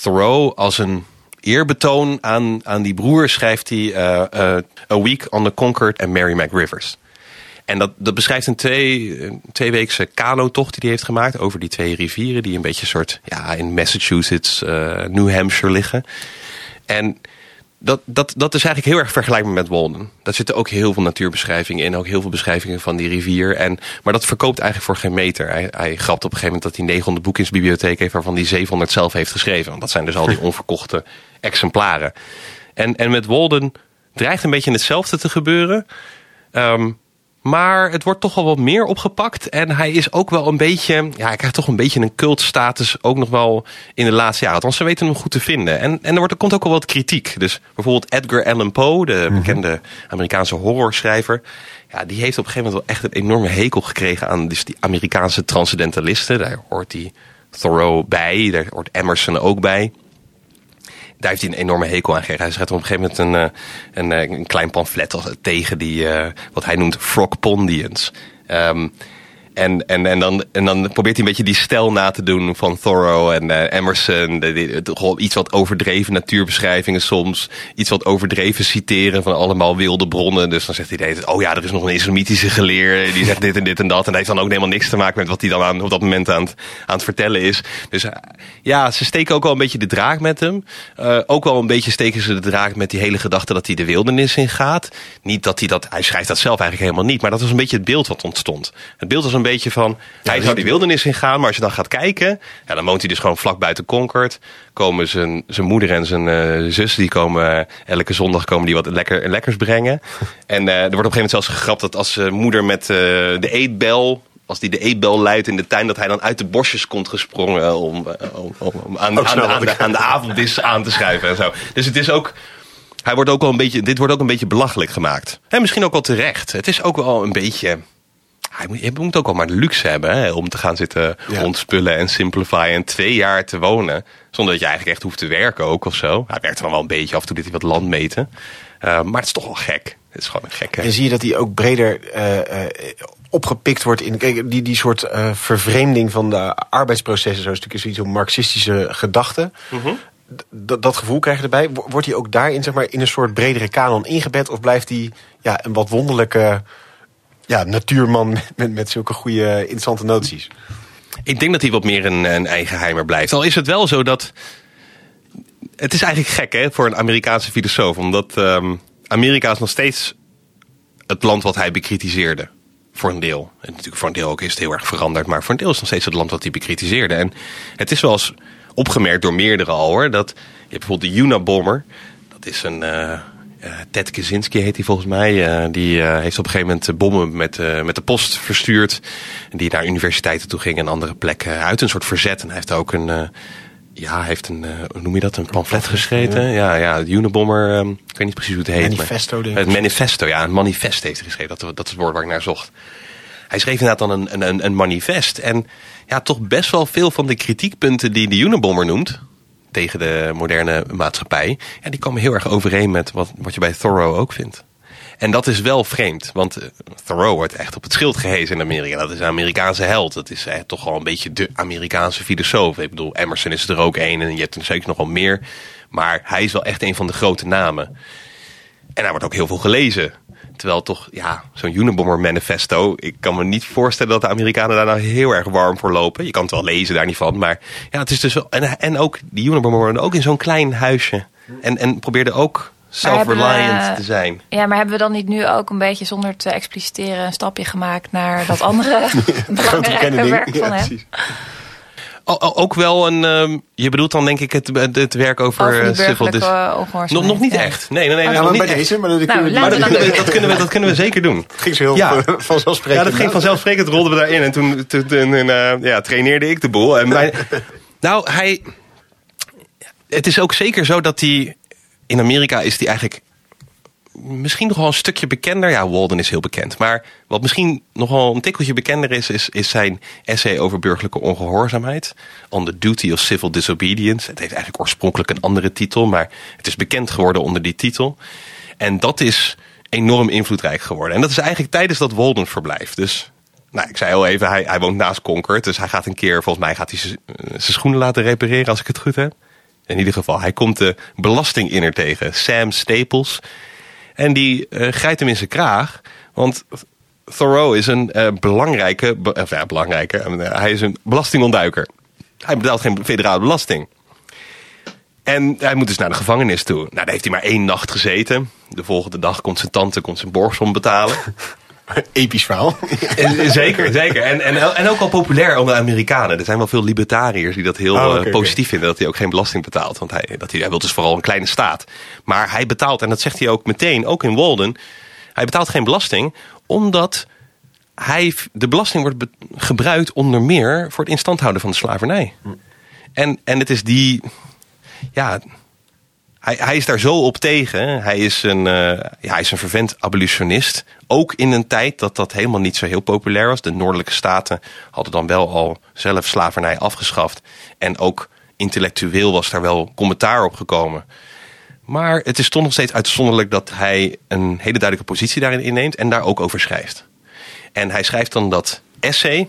Thoreau als een eerbetoon aan, aan die broer... schrijft hij A Week on the Concord and Mary McRivers. En dat, dat beschrijft een twee, tweeweekse kano-tocht die hij heeft gemaakt... over die twee rivieren die een beetje soort... ja, in Massachusetts, uh, New Hampshire liggen. En dat, dat, dat is eigenlijk heel erg vergelijkbaar met Walden. Daar zitten ook heel veel natuurbeschrijvingen in. Ook heel veel beschrijvingen van die rivier. En, maar dat verkoopt eigenlijk voor geen meter. Hij, hij grapt op een gegeven moment dat hij 900 boeken in zijn bibliotheek heeft... waarvan hij 700 zelf heeft geschreven. Want dat zijn dus al die onverkochte exemplaren. En, en met Walden dreigt een beetje hetzelfde te gebeuren... Um, maar het wordt toch wel wat meer opgepakt. En hij is ook wel een beetje... Ja, hij krijgt toch een beetje een cultstatus ook nog wel in de laatste jaren. Want ze weten hem goed te vinden. En, en er, wordt, er komt ook wel wat kritiek. Dus bijvoorbeeld Edgar Allan Poe, de bekende Amerikaanse horrorschrijver... Ja, die heeft op een gegeven moment wel echt een enorme hekel gekregen aan dus die Amerikaanse transcendentalisten. Daar hoort die Thoreau bij, daar hoort Emerson ook bij daar heeft hij een enorme hekel aan gegeven. Hij schrijft op een gegeven moment een, een, een klein pamflet tegen die, uh, wat hij noemt frogpondians. Um, en, en, en, dan, en dan probeert hij een beetje die stijl na te doen van Thoreau en uh, Emerson. De, de, iets wat overdreven natuurbeschrijvingen soms. Iets wat overdreven citeren van allemaal wilde bronnen. Dus dan zegt hij, oh ja, er is nog een islamitische geleer. Die zegt dit en dit en dat. En dat heeft dan ook helemaal niks te maken met wat hij dan aan, op dat moment aan het, aan het vertellen is. Dus uh, ja, ze steken ook wel een beetje de draak met hem. Uh, ook wel een beetje steken ze de draak met die hele gedachte dat hij de wildernis in gaat. Niet dat hij dat, hij schrijft dat zelf eigenlijk helemaal niet. Maar dat was een beetje het beeld wat ontstond. Het beeld was een beetje van, hij zou die wildernis ingaan, maar als je dan gaat kijken, ja, dan woont hij dus gewoon vlak buiten Concord. Komen zijn, zijn moeder en zijn uh, zus, die komen elke zondag komen die wat lekker, lekkers brengen. en uh, er wordt op een gegeven moment zelfs gegrapt dat als uh, moeder met de eetbel als die de eetbel luidt in de tuin, dat hij dan uit de bosjes komt gesprongen om, om, om aan, aan, aan, de, aan de avonddis aan te schuiven en zo. Dus het is ook, hij wordt ook wel een beetje, dit wordt ook een beetje belachelijk gemaakt. En misschien ook wel terecht. Het is ook wel een beetje, je moet ook wel maar de luxe hebben hè, om te gaan zitten ja. ontspullen en simplify en twee jaar te wonen. Zonder dat je eigenlijk echt hoeft te werken ook of zo. Hij werkt dan wel een beetje af en toe dit hij wat land meten. Uh, maar het is toch wel gek. Het is gewoon een gekke.
En zie je dat hij ook breder uh, uh, opgepikt wordt in kijk, die, die soort vervreemding van de arbeidsprocessen. Zo is natuurlijk zoiets een marxistische gedachte. Mm -hmm. Dat gevoel krijg je erbij. Wordt hij ook daarin zeg maar, in een soort bredere kanon ingebed? Of blijft hij ja, een wat wonderlijke ja, natuurman met, met, met zulke goede, interessante noties.
Ik denk dat hij wat meer een, een eigenheimer blijft. Al is het wel zo dat... Het is eigenlijk gek hè, voor een Amerikaanse filosoof. Omdat um, Amerika is nog steeds het land wat hij bekritiseerde. Voor een deel. En natuurlijk voor een deel ook is het heel erg veranderd. Maar voor een deel is het nog steeds het land wat hij bekritiseerde. En het is wel eens opgemerkt door meerdere al hoor. Dat, je bijvoorbeeld de Unabomber. Dat is een... Uh, Ted Kaczynski heet hij volgens mij. Uh, die uh, heeft op een gegeven moment bommen met, met de post verstuurd. Die naar universiteiten toe gingen en andere plekken uit. Een soort verzet. En hij heeft ook een, ja, heeft een, hoe noem je dat, een pamflet geschreven. Ja, ja, de Unabomber, um, ik weet niet precies hoe het heet.
Manifesto,
maar, Het manifesto, ja, een manifest heeft hij geschreven. Dat, dat is het woord waar ik naar zocht. Hij schreef inderdaad dan een, een, een manifest. En ja, toch best wel veel van de kritiekpunten die de Unabomber noemt tegen de moderne maatschappij. Ja, die komen heel erg overeen met wat, wat je bij Thoreau ook vindt. En dat is wel vreemd, want Thoreau wordt echt op het schild gehezen in Amerika. Dat is een Amerikaanse held. Dat is eh, toch wel een beetje de Amerikaanse filosoof. Ik bedoel, Emerson is er ook één en je hebt er zeker nog wel meer. Maar hij is wel echt een van de grote namen. En hij wordt ook heel veel gelezen. Terwijl toch, ja, zo'n Unabomber manifesto... ik kan me niet voorstellen dat de Amerikanen daar nou heel erg warm voor lopen. Je kan het wel lezen, daar niet van. Maar ja, het is dus wel... En, en ook, die Unabomber ook in zo'n klein huisje. En, en probeerde ook self-reliant te zijn.
Ja, maar hebben we dan niet nu ook een beetje zonder te expliciteren... een stapje gemaakt naar dat andere belangrijke werk van hem?
Ook wel een. Um, je bedoelt dan denk ik het, het werk over,
over
civil
dis
nog, nog niet ja. echt. Nee, nee, nee.
Ja,
nog
maar
niet
bij
echt.
deze, maar dat,
Nou,
kunnen we,
dat,
dat
kunnen we, dat, kunnen we, dat kunnen we zeker doen.
Het ging zo heel
Ja.
vanzelfsprekend.
Ja, dat ging vanzelfsprekend. Rolden we daarin en toen, toen, toen uh, ja, traineerde ik de boel. En mijn, nou, hij. Het is ook zeker zo dat hij. In Amerika is hij eigenlijk misschien nog wel een stukje bekender. Ja, Walden is heel bekend. Maar wat misschien nog wel een tikkeltje bekender is, is, is zijn essay over burgerlijke ongehoorzaamheid. On the Duty of Civil Disobedience. Het heeft eigenlijk oorspronkelijk een andere titel, maar het is bekend geworden onder die titel. En dat is enorm invloedrijk geworden. En dat is eigenlijk tijdens dat Walden verblijf. Dus nou, ik zei al even, hij, hij woont naast Concord. Dus hij gaat een keer, volgens mij gaat hij zijn schoenen laten repareren als ik het goed heb. In ieder geval, hij komt de belastinginner tegen, Sam Staples. En die uh, grijpt hem in zijn kraag. Want Thoreau is een uh, belangrijke, be, of ja, belangrijke, uh, hij is een belastingontduiker. Hij betaalt geen federale belasting. En hij moet dus naar de gevangenis toe. Nou, daar heeft hij maar één nacht gezeten. De volgende dag komt zijn tante zijn borgsom betalen.
Episch verhaal.
zeker, zeker. En, en, en ook al populair onder Amerikanen. Er zijn wel veel libertariërs die dat heel oh, okay, uh, positief okay. vinden. Dat hij ook geen belasting betaalt. Want hij, dat hij, hij wil dus vooral een kleine staat. Maar hij betaalt, en dat zegt hij ook meteen, ook in Walden. Hij betaalt geen belasting omdat hij, de belasting wordt gebruikt onder meer voor het instand houden van de slavernij. Hm. En, en het is die, ja, hij, hij, is daar zo op tegen. Hij is, een, uh, ja, hij is een vervent abolitionist. Ook in een tijd dat dat helemaal niet zo heel populair was. De noordelijke staten hadden dan wel al zelf slavernij afgeschaft. En ook intellectueel was daar wel commentaar op gekomen. Maar het is toch nog steeds uitzonderlijk dat hij een hele duidelijke positie daarin inneemt. En daar ook over schrijft. En hij schrijft dan dat essay.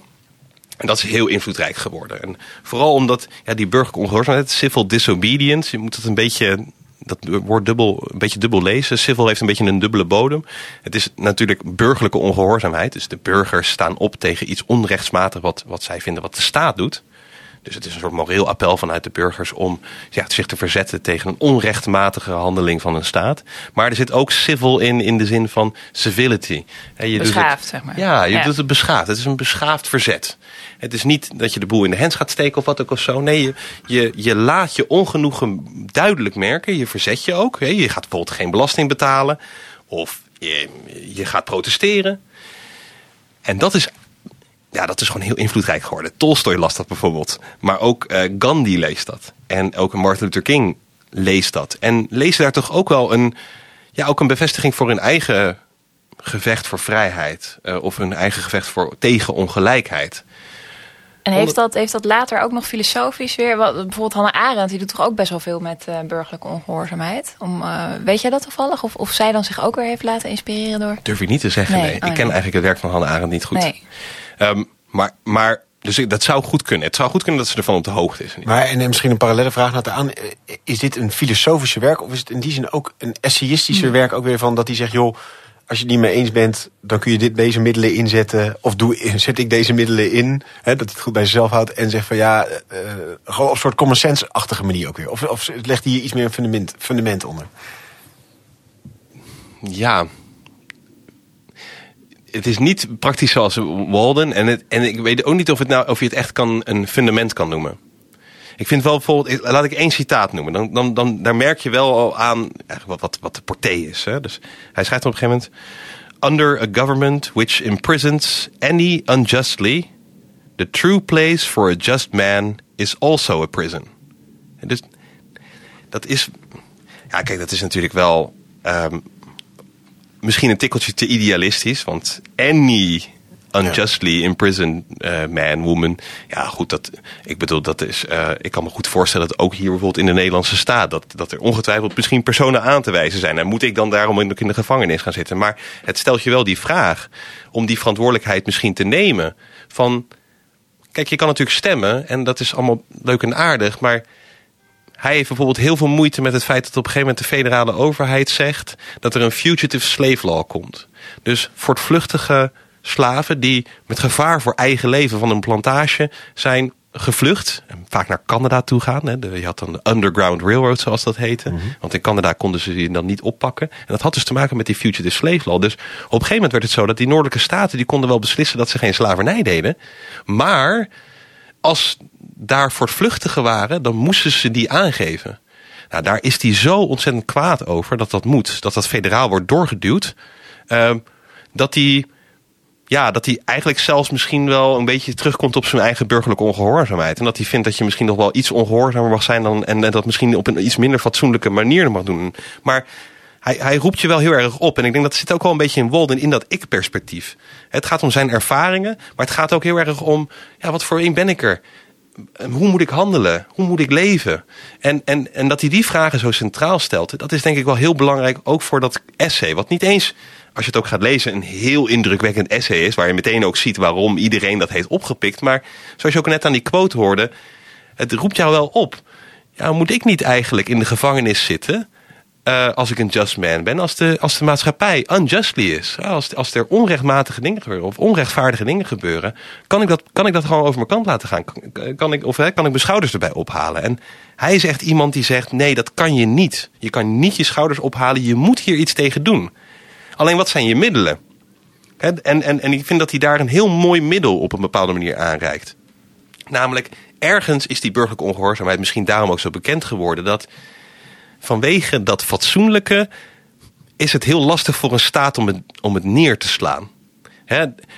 En dat is heel invloedrijk geworden. En vooral omdat ja, die burgerlijke ongehoorzaamheid, civil disobedience, je moet het een beetje dat wordt dubbel, een beetje dubbel lezen. Civil heeft een beetje een dubbele bodem. Het is natuurlijk burgerlijke ongehoorzaamheid. Dus de burgers staan op tegen iets onrechtsmatig wat, wat zij vinden wat de staat doet. Dus het is een soort moreel appel vanuit de burgers om ja, zich te verzetten tegen een onrechtmatige handeling van een staat. Maar er zit ook civil in, in de zin van civility.
Je beschaafd, het, zeg maar.
Ja, je doet het beschaafd. Het is een beschaafd verzet. Het is niet dat je de boel in de hens gaat steken of wat ook of zo. Nee, je, je, laat je ongenoegen duidelijk merken. Je verzet je ook. Je gaat bijvoorbeeld geen belasting betalen. Of je, gaat protesteren. En dat is ja, dat is gewoon heel invloedrijk geworden. Tolstoy las dat bijvoorbeeld. Maar ook uh, Gandhi leest dat. En ook Martin Luther King leest dat. En leest daar toch ook wel een, ja, ook een bevestiging voor hun eigen gevecht voor vrijheid. Uh, of hun eigen gevecht voor, tegen ongelijkheid.
En heeft dat, heeft dat later ook nog filosofisch weer? Wat, bijvoorbeeld Hannah Arendt, die doet toch ook best wel veel met uh, burgerlijke ongehoorzaamheid. Om, uh, weet jij dat toevallig? Of, of zij dan zich ook weer heeft laten inspireren door?
Durf ik niet te zeggen, nee. nee. Oh, ik ken nee. eigenlijk het werk van Hannah Arendt niet goed.
Nee.
Um, maar, maar dus dat zou goed kunnen. Het zou goed kunnen dat ze ervan op de hoogte is.
Maar en misschien een parallele vraag naar aan. Is dit een filosofische werk of is het in die zin ook een essayistische hmm. werk? Ook weer van dat hij zegt, joh, als je het niet mee eens bent, dan kun je dit, deze middelen inzetten. Of doe, zet ik deze middelen in. Hè, dat het goed bij zichzelf houdt. En zegt van ja, uh, gewoon op een soort common sense-achtige manier ook weer. Of, of legt hij hier iets meer een fundament, fundament onder?
Ja, het is niet praktisch zoals Walden. En, en ik weet ook niet of, het nou, of je het echt kan, een fundament kan noemen. Ik vind wel bijvoorbeeld, laat ik één citaat noemen. Dan, dan, dan, daar merk je wel al aan wat, wat, wat de portée is. Hè? Dus hij schrijft op een gegeven moment... Under a government which imprisons any unjustly... the true place for a just man is also a prison. En dus dat is... Ja, kijk, dat is natuurlijk wel... Um, misschien een tikkeltje te idealistisch. Want any unjustly imprisoned uh, man, woman. Ja, goed, dat, ik bedoel, dat is. Uh, ik kan me goed voorstellen dat ook hier bijvoorbeeld in de Nederlandse staat. dat, dat er ongetwijfeld misschien personen aan te wijzen zijn. En moet ik dan daarom de, in de gevangenis gaan zitten? Maar het stelt je wel die vraag om die verantwoordelijkheid misschien te nemen. Van. Kijk, je kan natuurlijk stemmen en dat is allemaal leuk en aardig, maar hij heeft bijvoorbeeld heel veel moeite met het feit dat op een gegeven moment de federale overheid zegt dat er een fugitive slave law komt. Dus voortvluchtige slaven die met gevaar voor eigen leven van een plantage zijn gevlucht. En vaak naar Canada toe gaan. Hè. Je had dan de Underground Railroad zoals dat heette. Mm -hmm. Want in Canada konden ze die dan niet oppakken. En dat had dus te maken met die fugitive slave law. Dus op een gegeven moment werd het zo dat die noordelijke staten... die konden wel beslissen dat ze geen slavernij deden. Maar als daar voortvluchtigen waren, dan moesten ze die aangeven. Nou, daar is hij zo ontzettend kwaad over dat dat moet. Dat dat federaal wordt doorgeduwd. Uh, dat hij ja, dat hij eigenlijk zelfs misschien wel een beetje terugkomt op zijn eigen burgerlijke ongehoorzaamheid. En dat hij vindt dat je misschien nog wel iets ongehoorzamer mag zijn dan, en, dat misschien op een iets minder fatsoenlijke manier mag doen. Maar hij, hij roept je wel heel erg op. En ik denk dat zit ook wel een beetje in Walden in dat ik-perspectief. Het gaat om zijn ervaringen, maar het gaat ook heel erg om... Ja, wat voor een ben ik er? Hoe moet ik handelen? Hoe moet ik leven? En, en, en dat hij die vragen zo centraal stelt... dat is denk ik wel heel belangrijk, ook voor dat essay. Wat niet eens, als je het ook gaat lezen... een heel indrukwekkend essay is... waar je meteen ook ziet waarom iedereen dat heeft opgepikt. Maar zoals je ook net aan die quote hoorde... het roept jou wel op. Ja, moet ik niet eigenlijk in de gevangenis zitten... Uh, als ik een just man ben, als de, als de maatschappij unjustly is. Als, als er onrechtmatige dingen gebeuren of onrechtvaardige dingen gebeuren, kan ik dat, kan ik dat gewoon over mijn kant laten gaan. Kan, ik, of kan ik mijn schouders erbij ophalen? En hij is echt iemand die zegt: nee, dat kan je niet. Je kan niet je schouders ophalen, je moet hier iets tegen doen. Alleen wat zijn je middelen? En, en, en ik vind dat hij daar een heel mooi middel op een bepaalde manier aanreikt. Namelijk, ergens is die burgerlijke ongehoorzaamheid misschien daarom ook zo bekend geworden dat vanwege dat fatsoenlijke is het heel lastig voor een staat om het, om het neer te slaan.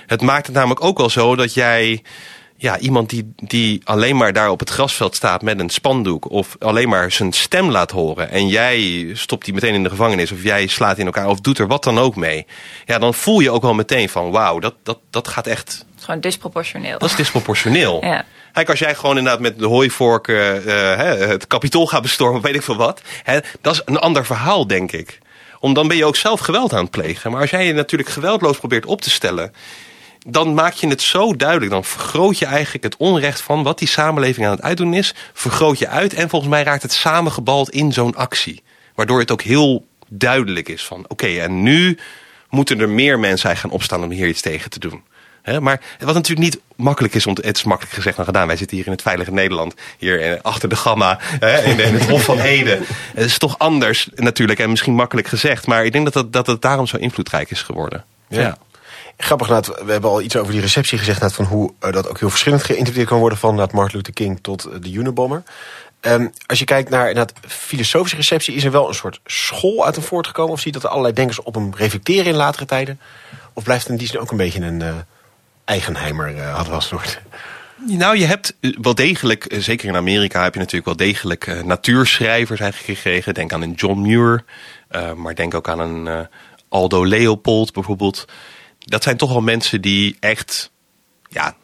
het maakt het namelijk ook wel zo dat jij ja, iemand die, die alleen maar daar op het grasveld staat met een spandoek... of alleen maar zijn stem laat horen... en jij stopt die meteen in de gevangenis... of jij slaat in elkaar of doet er wat dan ook mee... ja, dan voel je ook wel meteen van wauw, dat, dat, dat gaat echt...
Gewoon disproportioneel.
Dat is disproportioneel.
ja.
Kijk, als jij gewoon inderdaad met de hooivork uh, het kapitool gaat bestormen, weet ik veel wat. Hè, dat is een ander verhaal, denk ik. Om dan ben je ook zelf geweld aan het plegen. Maar als jij je natuurlijk geweldloos probeert op te stellen dan maak je het zo duidelijk. Dan vergroot je eigenlijk het onrecht van wat die samenleving aan het uitdoen is. Vergroot je uit en volgens mij raakt het samengebald in zo'n actie. Waardoor het ook heel duidelijk is van oké, en nu moeten er meer mensen gaan opstaan om hier iets tegen te doen maar wat natuurlijk niet makkelijk is, het is makkelijk gezegd dan gedaan. Wij zitten hier in het veilige Nederland, hier achter de gamma, in, in, het Hof van Ede. Het is toch anders natuurlijk en misschien makkelijk gezegd. Maar ik denk dat het, dat het daarom zo invloedrijk is geworden.
Ja. Grappig, we hebben al iets over die receptie gezegd... van hoe uh, dat ook heel verschillend geïnterpreteerd kan worden... van Martin Luther King tot uh, de Unabomber. Um, als je kijkt naar een filosofische receptie... is er wel een soort school uit hem voortgekomen? Of zie je dat er allerlei denkers op hem reflecteren in latere tijden? Of blijft het in die zin ook een beetje een... Eigenheimer uh, had was soort.
Nou, je hebt eh, wel degelijk, eh, zeker in Amerika heb je natuurlijk wel degelijk natuurschrijvers eigenlijk gekregen. Denk aan een John Muir, maar denk ook aan een Aldo Leopold bijvoorbeeld. Dat zijn toch wel mensen die echt ja,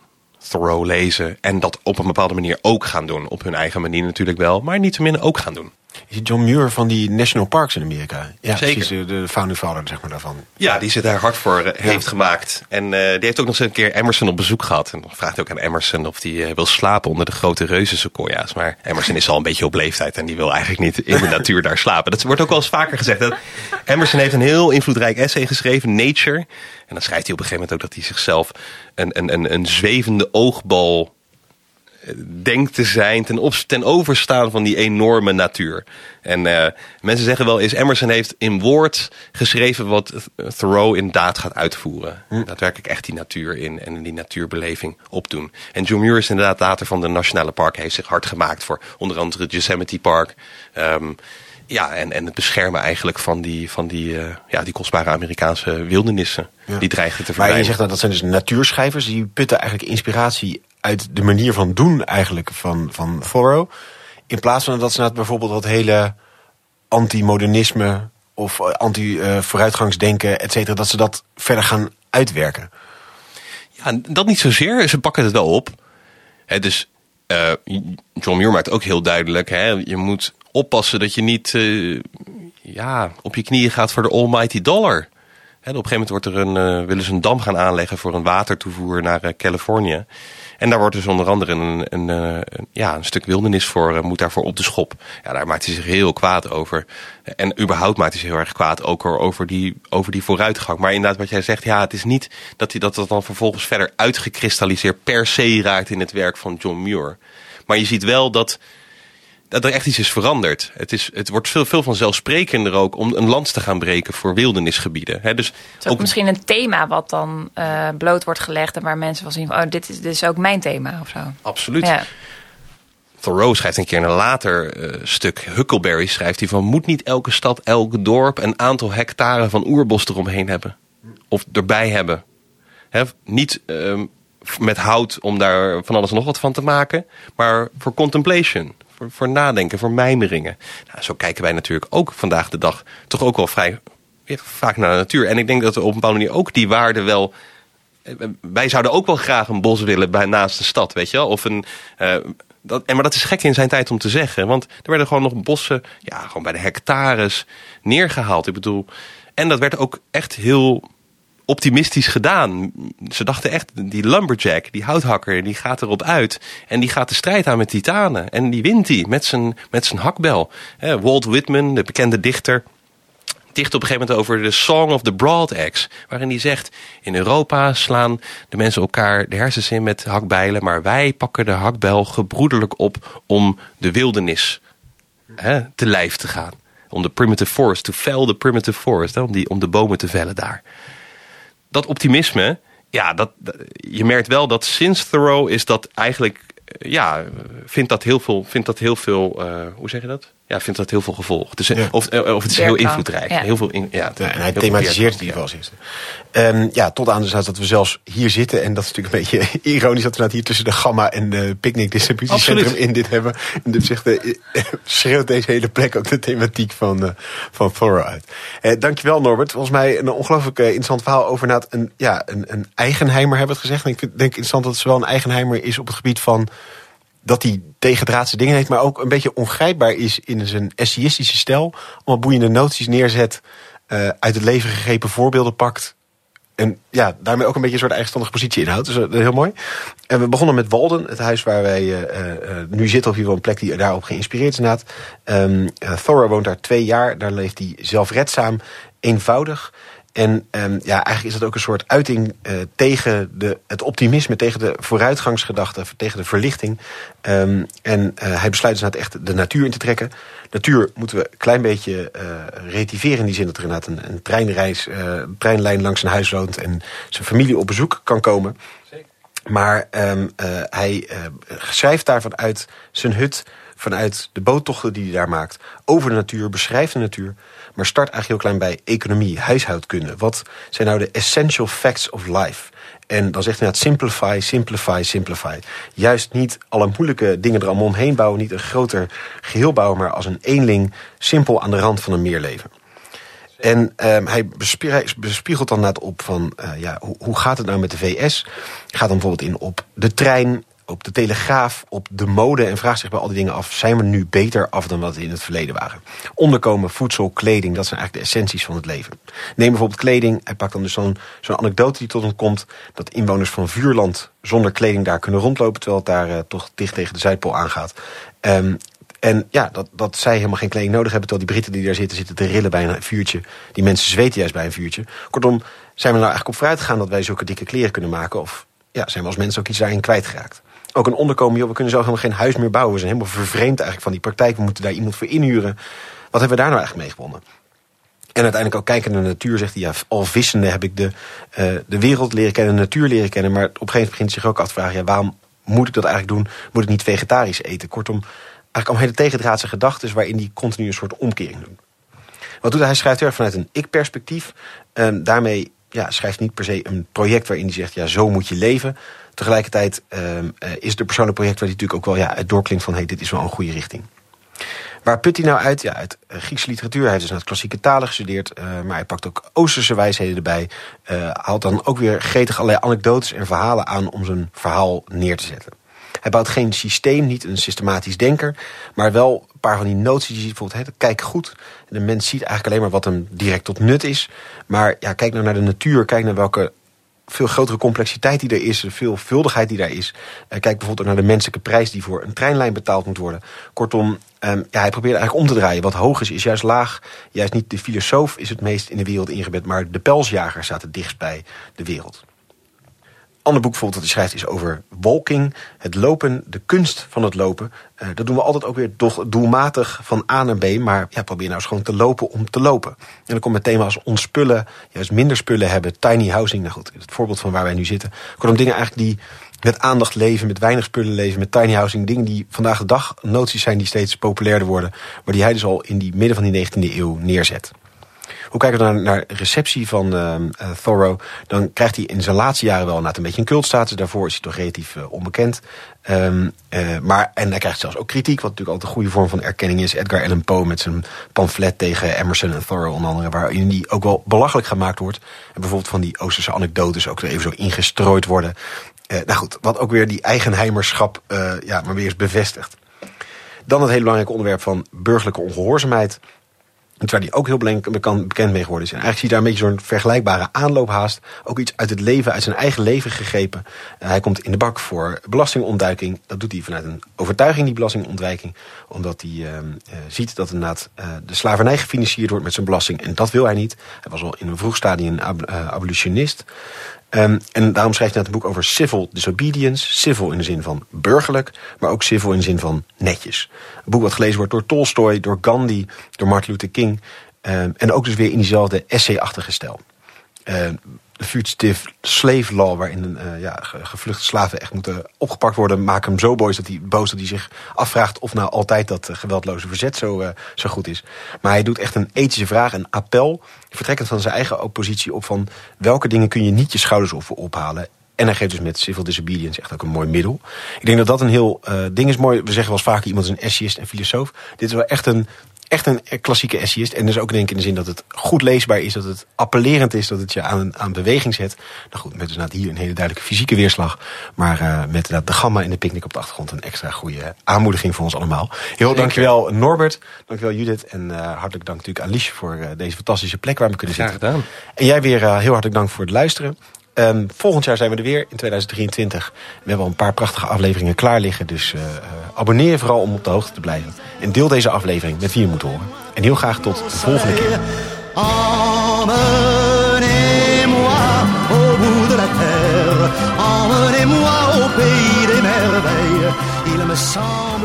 Thoreau lezen en dat op een bepaalde manier ook gaan doen. Op hun eigen manier natuurlijk wel, maar niet te minder ook gaan doen.
Is John Muir van die National Parks in Amerika?
Ja, Zeker.
Precies, de founding father zeg maar, daarvan.
Ja, die zit daar hard voor uh, heeft gemaakt. En uh, die heeft ook nog eens een keer Emerson op bezoek gehad. En dan vraagt ook aan Emerson of hij uh, wil slapen onder de grote reuzensequoia's. Maar Emerson is al een beetje op leeftijd en die wil eigenlijk niet in de natuur daar slapen. Dat wordt ook wel eens vaker gezegd. Dat Emerson heeft een heel invloedrijk essay geschreven, Nature. En dan schrijft hij op een gegeven moment ook dat hij zichzelf een, een, een, een zwevende oogbal denkt te zijn ten, op, ten overstaan van die enorme natuur. En uh, mensen zeggen wel eens, Emerson heeft in woord geschreven wat Thoreau in daad gaat uitvoeren. Hm. Daadwerkelijk echt die natuur in en die natuurbeleving opdoen. En John Muir is inderdaad later van de Nationale Park, heeft zich hard gemaakt voor onder andere het Yosemite Park. Um, ja, en, en het beschermen eigenlijk van die, van die, uh, ja, die kostbare Amerikaanse wildernissen. Die dreigen te verdwijnen.
Maar je zegt dat dat zijn dus natuurschrijvers. Die putten eigenlijk inspiratie uit de manier van doen eigenlijk van, van Thoreau. In plaats van dat ze nou bijvoorbeeld wat hele anti-modernisme of eh, anti-vooruitgangsdenken, et cetera, dat ze dat verder gaan uitwerken.
Ja, dat niet zozeer. Ze pakken het wel op. He, dus uh, John Muir maakt ook heel duidelijk, hè, je moet oppassen dat je niet uh, ja, op je knieën gaat voor de almighty dollar. Op een gegeven moment wordt er een, uh, willen ze een dam gaan aanleggen voor een watertoevoer naar Californië. En daar wordt dus onder andere een, een, eh, ja, een stuk wildernis voor, moet daarvoor op de schop. Ja, daar maakt hij zich heel kwaad over. En überhaupt maakt hij zich heel erg kwaad ook over die, over die vooruitgang. Maar inderdaad, wat jij zegt, ja, het is niet dat hij dat, dat dan vervolgens verder uitgekristalliseerd per se raakt in het werk van John Muir. Maar je ziet wel dat dat er echt iets is veranderd. Het, is, het wordt veel, veel vanzelfsprekender ook om een lans te gaan breken voor wildernisgebieden. He, dus
het is ook, misschien een thema wat dan uh, bloot wordt gelegd en waar mensen wel zien van, oh, dit is, dit is ook mijn thema of zo.
Absoluut. Ja. Thoreau schrijft een keer in een later uh, stuk, Huckleberry schrijft hij van, moet niet elke stad, elk dorp een aantal hectare van oerbos eromheen hebben? Of erbij hebben? He, niet uh, met hout om daar van alles nog wat van te maken, maar voor contemplation voor, voor nadenken, voor mijmeringen. Nou, zo kijken wij natuurlijk ook vandaag de dag toch ook wel vrij vaak naar de natuur. En ik denk dat we op een bepaalde manier ook die waarde wel wij zouden ook wel graag een bos willen bij, naast de stad, weet je wel? Of een, uh, dat, en maar dat is gek in zijn tijd om te zeggen. Want er werden gewoon nog bossen, ja, gewoon bij de hectares neergehaald. Ik bedoel, en dat werd ook echt heel optimistisch gedaan. Ze dachten echt, die lumberjack, die houthakker, die gaat erop uit. En die gaat de strijd aan met titanen. En die wint die met zijn, met zijn hakbel. Walt Whitman, de bekende dichter, dicht op een gegeven moment over de Song of the Broad Axe. Waarin hij zegt, in Europa slaan de mensen elkaar de hersens in met hakbijlen. Maar wij pakken de hakbijl gebroederlijk op om de wildernis te lijf te gaan. Om de primitive forest, to fell the primitive forest. Om, die, om de bomen te vellen daar. Dat optimisme, ja, dat, je merkt wel dat sinds Thoreau is dat eigenlijk... Ja, vindt dat heel veel, vindt dat heel veel uh, hoe zeg je dat? Ja, vindt dat heel veel gevolg. Dus, ja. of, eh, of het is heel invloedrijk. Ja. Heel veel in, ja,
ja en hij thematiseert het in ieder geval. Um, ja, tot aan de zaak dat we zelfs hier zitten. En dat is natuurlijk een beetje ironisch dat we nou hier tussen de Gamma en de Picnic Distributiecentrum in dit hebben. En dus zegt, uh, schreeuwt deze hele plek ook de thematiek van, uh, van uit. Uh, dankjewel Norbert. Volgens mij een ongelooflijk interessant verhaal over na een, ja, een, een eigenheimer hebben we het gezegd. En ik vind, denk interessant dat het zowel een eigenheimer is op het gebied van dat hij tegendraadse dingen heeft, maar ook een beetje ongrijpbaar is in zijn essayistische stijl. Allemaal boeiende noties neerzet, uh, uit het leven gegrepen voorbeelden pakt. En ja, daarmee ook een beetje een soort eigenstandige positie inhoudt. Dus is heel mooi. En we begonnen met Walden, het huis waar wij uh, nu zitten. Of hier een plek die daarop geïnspireerd is inderdaad. Um, Thora woont daar twee jaar. Daar leeft hij zelfredzaam, eenvoudig. En um, ja, eigenlijk is dat ook een soort uiting uh, tegen de, het optimisme, tegen de vooruitgangsgedachte, tegen de verlichting. Um, en uh, hij besluit dus inderdaad echt de natuur in te trekken. Natuur moeten we een klein beetje uh, relativeren in die zin dat er inderdaad een, een treinreis, een treinlijn langs zijn huis woont en zijn familie op bezoek kan komen. Zeker. Maar um, hij schrijft daarvan uit zijn hut, vanuit de boottochten die hij daar maakt, over de natuur, beschrijft de natuur. Maar start eigenlijk heel klein bij economie, huishoudkunde. Wat zijn nou de essential facts of life? En dan zegt hij het simplify, simplify, simplify. Juist niet alle moeilijke dingen er allemaal omheen bouwen. Niet een groter geheel bouwen, maar als een eenling simpel aan de rand van een meerleven. En um, hij bespiegelt dan net op van, uh, ja, hoe, hoe gaat het nou met de VS? Gaat dan bijvoorbeeld in op de trein, op de telegraaf, op de mode en vraagt zich bij al die dingen af: zijn we nu beter af dan wat we in het verleden waren? Onderkomen, voedsel, kleding, dat zijn eigenlijk de essenties van het leven. Neem bijvoorbeeld kleding. Hij pakt dan dus zo'n anekdote die tot hem komt: dat inwoners van Vuurland zonder kleding daar kunnen rondlopen, terwijl het daar uh, toch dicht tegen de Zuidpool aangaat. Um, en ja, dat, dat zij helemaal geen kleding nodig hebben... terwijl die Britten die daar zitten, zitten te rillen bij een vuurtje. Die mensen zweten juist bij een vuurtje. Kortom, zijn we nou eigenlijk op vooruit gegaan... dat wij zulke dikke kleren kunnen maken? Of ja, zijn we als mensen ook iets daarin kwijtgeraakt? Ook een onderkomen, joh, we kunnen zo helemaal geen huis meer bouwen. We zijn helemaal vervreemd eigenlijk van die praktijk. We moeten daar iemand voor inhuren. Wat hebben we daar nou eigenlijk mee gewonnen? En uiteindelijk ook kijken naar de natuur, zegt hij, ja, al vissende heb ik de, uh, de wereld leren kennen, de natuur leren kennen. Maar op een gegeven moment begint zich ook af te vragen, ja, waarom moet ik dat eigenlijk doen? Moet ik niet vegetarisch eten? Kortom, eigenlijk al hele tegendraadse gedachten waarin hij continu een soort omkering doet. Wat doet hij? Hij schrijft heel erg vanuit een ik-perspectief. En daarmee ja, schrijft niet per se een project waarin hij zegt, ja, zo moet je leven. Tegelijkertijd is het een persoonlijk project waar hij natuurlijk ook wel ja, het doorklinkt van... hey, dit is wel een goede richting. Waar put hij nou uit? Ja, uit uh, Griekse literatuur. Hij heeft dus naar het klassieke talen gestudeerd. Uh, maar hij pakt ook Oosterse wijsheden erbij. Uh, haalt dan ook weer gretig allerlei anekdotes en verhalen aan... om zijn verhaal neer te zetten. Hij bouwt geen systeem, niet een systematisch denker... maar wel een paar van die noties die je ziet. Bijvoorbeeld, kijk goed. De mens ziet eigenlijk alleen maar wat hem direct tot nut is. Maar ja, kijk nou naar de natuur. Kijk naar welke veel grotere complexiteit die er is, de veelvuldigheid die daar is. Uh, kijk bijvoorbeeld naar de menselijke prijs die voor een treinlijn betaald moet worden. Kortom, um, ja, hij probeert eigenlijk om te draaien. Wat hoog is, is juist laag. Juist niet de filosoof is het meest in de wereld ingebed, maar de pelsjager staat het dichtst bij de wereld ander boek bijvoorbeeld dat hij schrijft is over walking. Het lopen, de kunst van het lopen. Uh, dat doen we altijd ook weer doelmatig van A naar B. Maar ja, probeer nou eens gewoon te lopen om te lopen. En dan komt het thema als ontspullen, juist minder spullen hebben. Tiny housing, nou goed, het voorbeeld van waar wij nu zitten. Kortom, dingen eigenlijk die met aandacht leven, met weinig spullen leven, met tiny housing. Dingen die vandaag de dag noties zijn die steeds populairder worden. Maar die hij dus al in die midden van die 19e eeuw neerzet. Hoe kijken we naar, naar receptie van uh, Thoreau? Dan krijgt hij in zijn laatste jaren wel een beetje een cultstatus. Daarvoor is hij toch relatief onbekend. Um, maar, en hij krijgt zelfs ook kritiek, wat natuurlijk altijd een goede vorm van erkenning is. Edgar Allan Poe met zijn pamflet tegen Emerson en Thoreau onder andere, waarin die ook wel belachelijk gemaakt wordt. En bijvoorbeeld van die Oosterse anekdotes ook even zo ingestrooid worden. Uh, nou goed, wat ook weer die eigenheimerschap uh, ja, maar weer eens bevestigt. Dan het hele belangrijke onderwerp van burgerlijke ongehoorzaamheid. Waar die ook heel bekend mee geworden is. En eigenlijk zie je daar een beetje zo'n vergelijkbare aanloop haast. Ook iets uit het leven, uit zijn eigen leven gegrepen. Uh, hij komt in de bak voor belastingontduiking. Dat doet hij vanuit een overtuiging, die belastingontwijking. Omdat hij uh, ziet dat inderdaad uh, de slavernij gefinancierd wordt met zijn belasting. En dat wil hij niet. Hij was al in een vroeg stadium ab abolitionist. Um, en daarom schrijft hij het boek over civil disobedience. Civil in de zin van burgerlijk, maar ook civil in de zin van netjes. Een boek wat gelezen wordt door Tolstoy, door Gandhi, door Martin Luther King. Um, en ook dus weer in diezelfde essay-achtige stijl. Um, de fugitive slave law, waarin uh, ja, gevluchte slaven echt moeten opgepakt worden, maken hem zo boos dat hij, boos dat hij zich afvraagt of nou altijd dat uh, geweldloze verzet zo, uh, zo goed is. Maar hij doet echt een ethische vraag, een appel, vertrekkend van zijn eigen oppositie op van welke dingen kun je niet je schouders op ophalen. En hij geeft dus met civil disobedience echt ook een mooi middel. Ik denk dat dat een heel ding is mooi. We zeggen wel eens vaker iemand is een essayist en filosoof. Dit is wel echt een echt een klassieke essayist. En dus ook denk ik in de zin dat het goed leesbaar is, dat het appellerend is, dat het je aan, aan beweging zet. Nou goed, met dus hier een hele duidelijke fysieke weerslag. Maar uh, met de gamma en de picknick op de achtergrond een extra goede aanmoediging voor ons allemaal. Heel dankjewel Norbert, dankjewel Judith en uh, hartelijk dank natuurlijk aan Liesje voor uh, deze fantastische plek waar we kunnen zitten.
Graag gedaan.
En jij weer heel hartelijk dank voor het luisteren. Um, volgend jaar zijn we er weer in 2023. We hebben al een paar prachtige afleveringen klaar liggen. Dus uh, uh, abonneer je vooral om op de hoogte te blijven. En deel deze aflevering met wie je moet horen. En heel graag tot de volgende keer.
Il me semble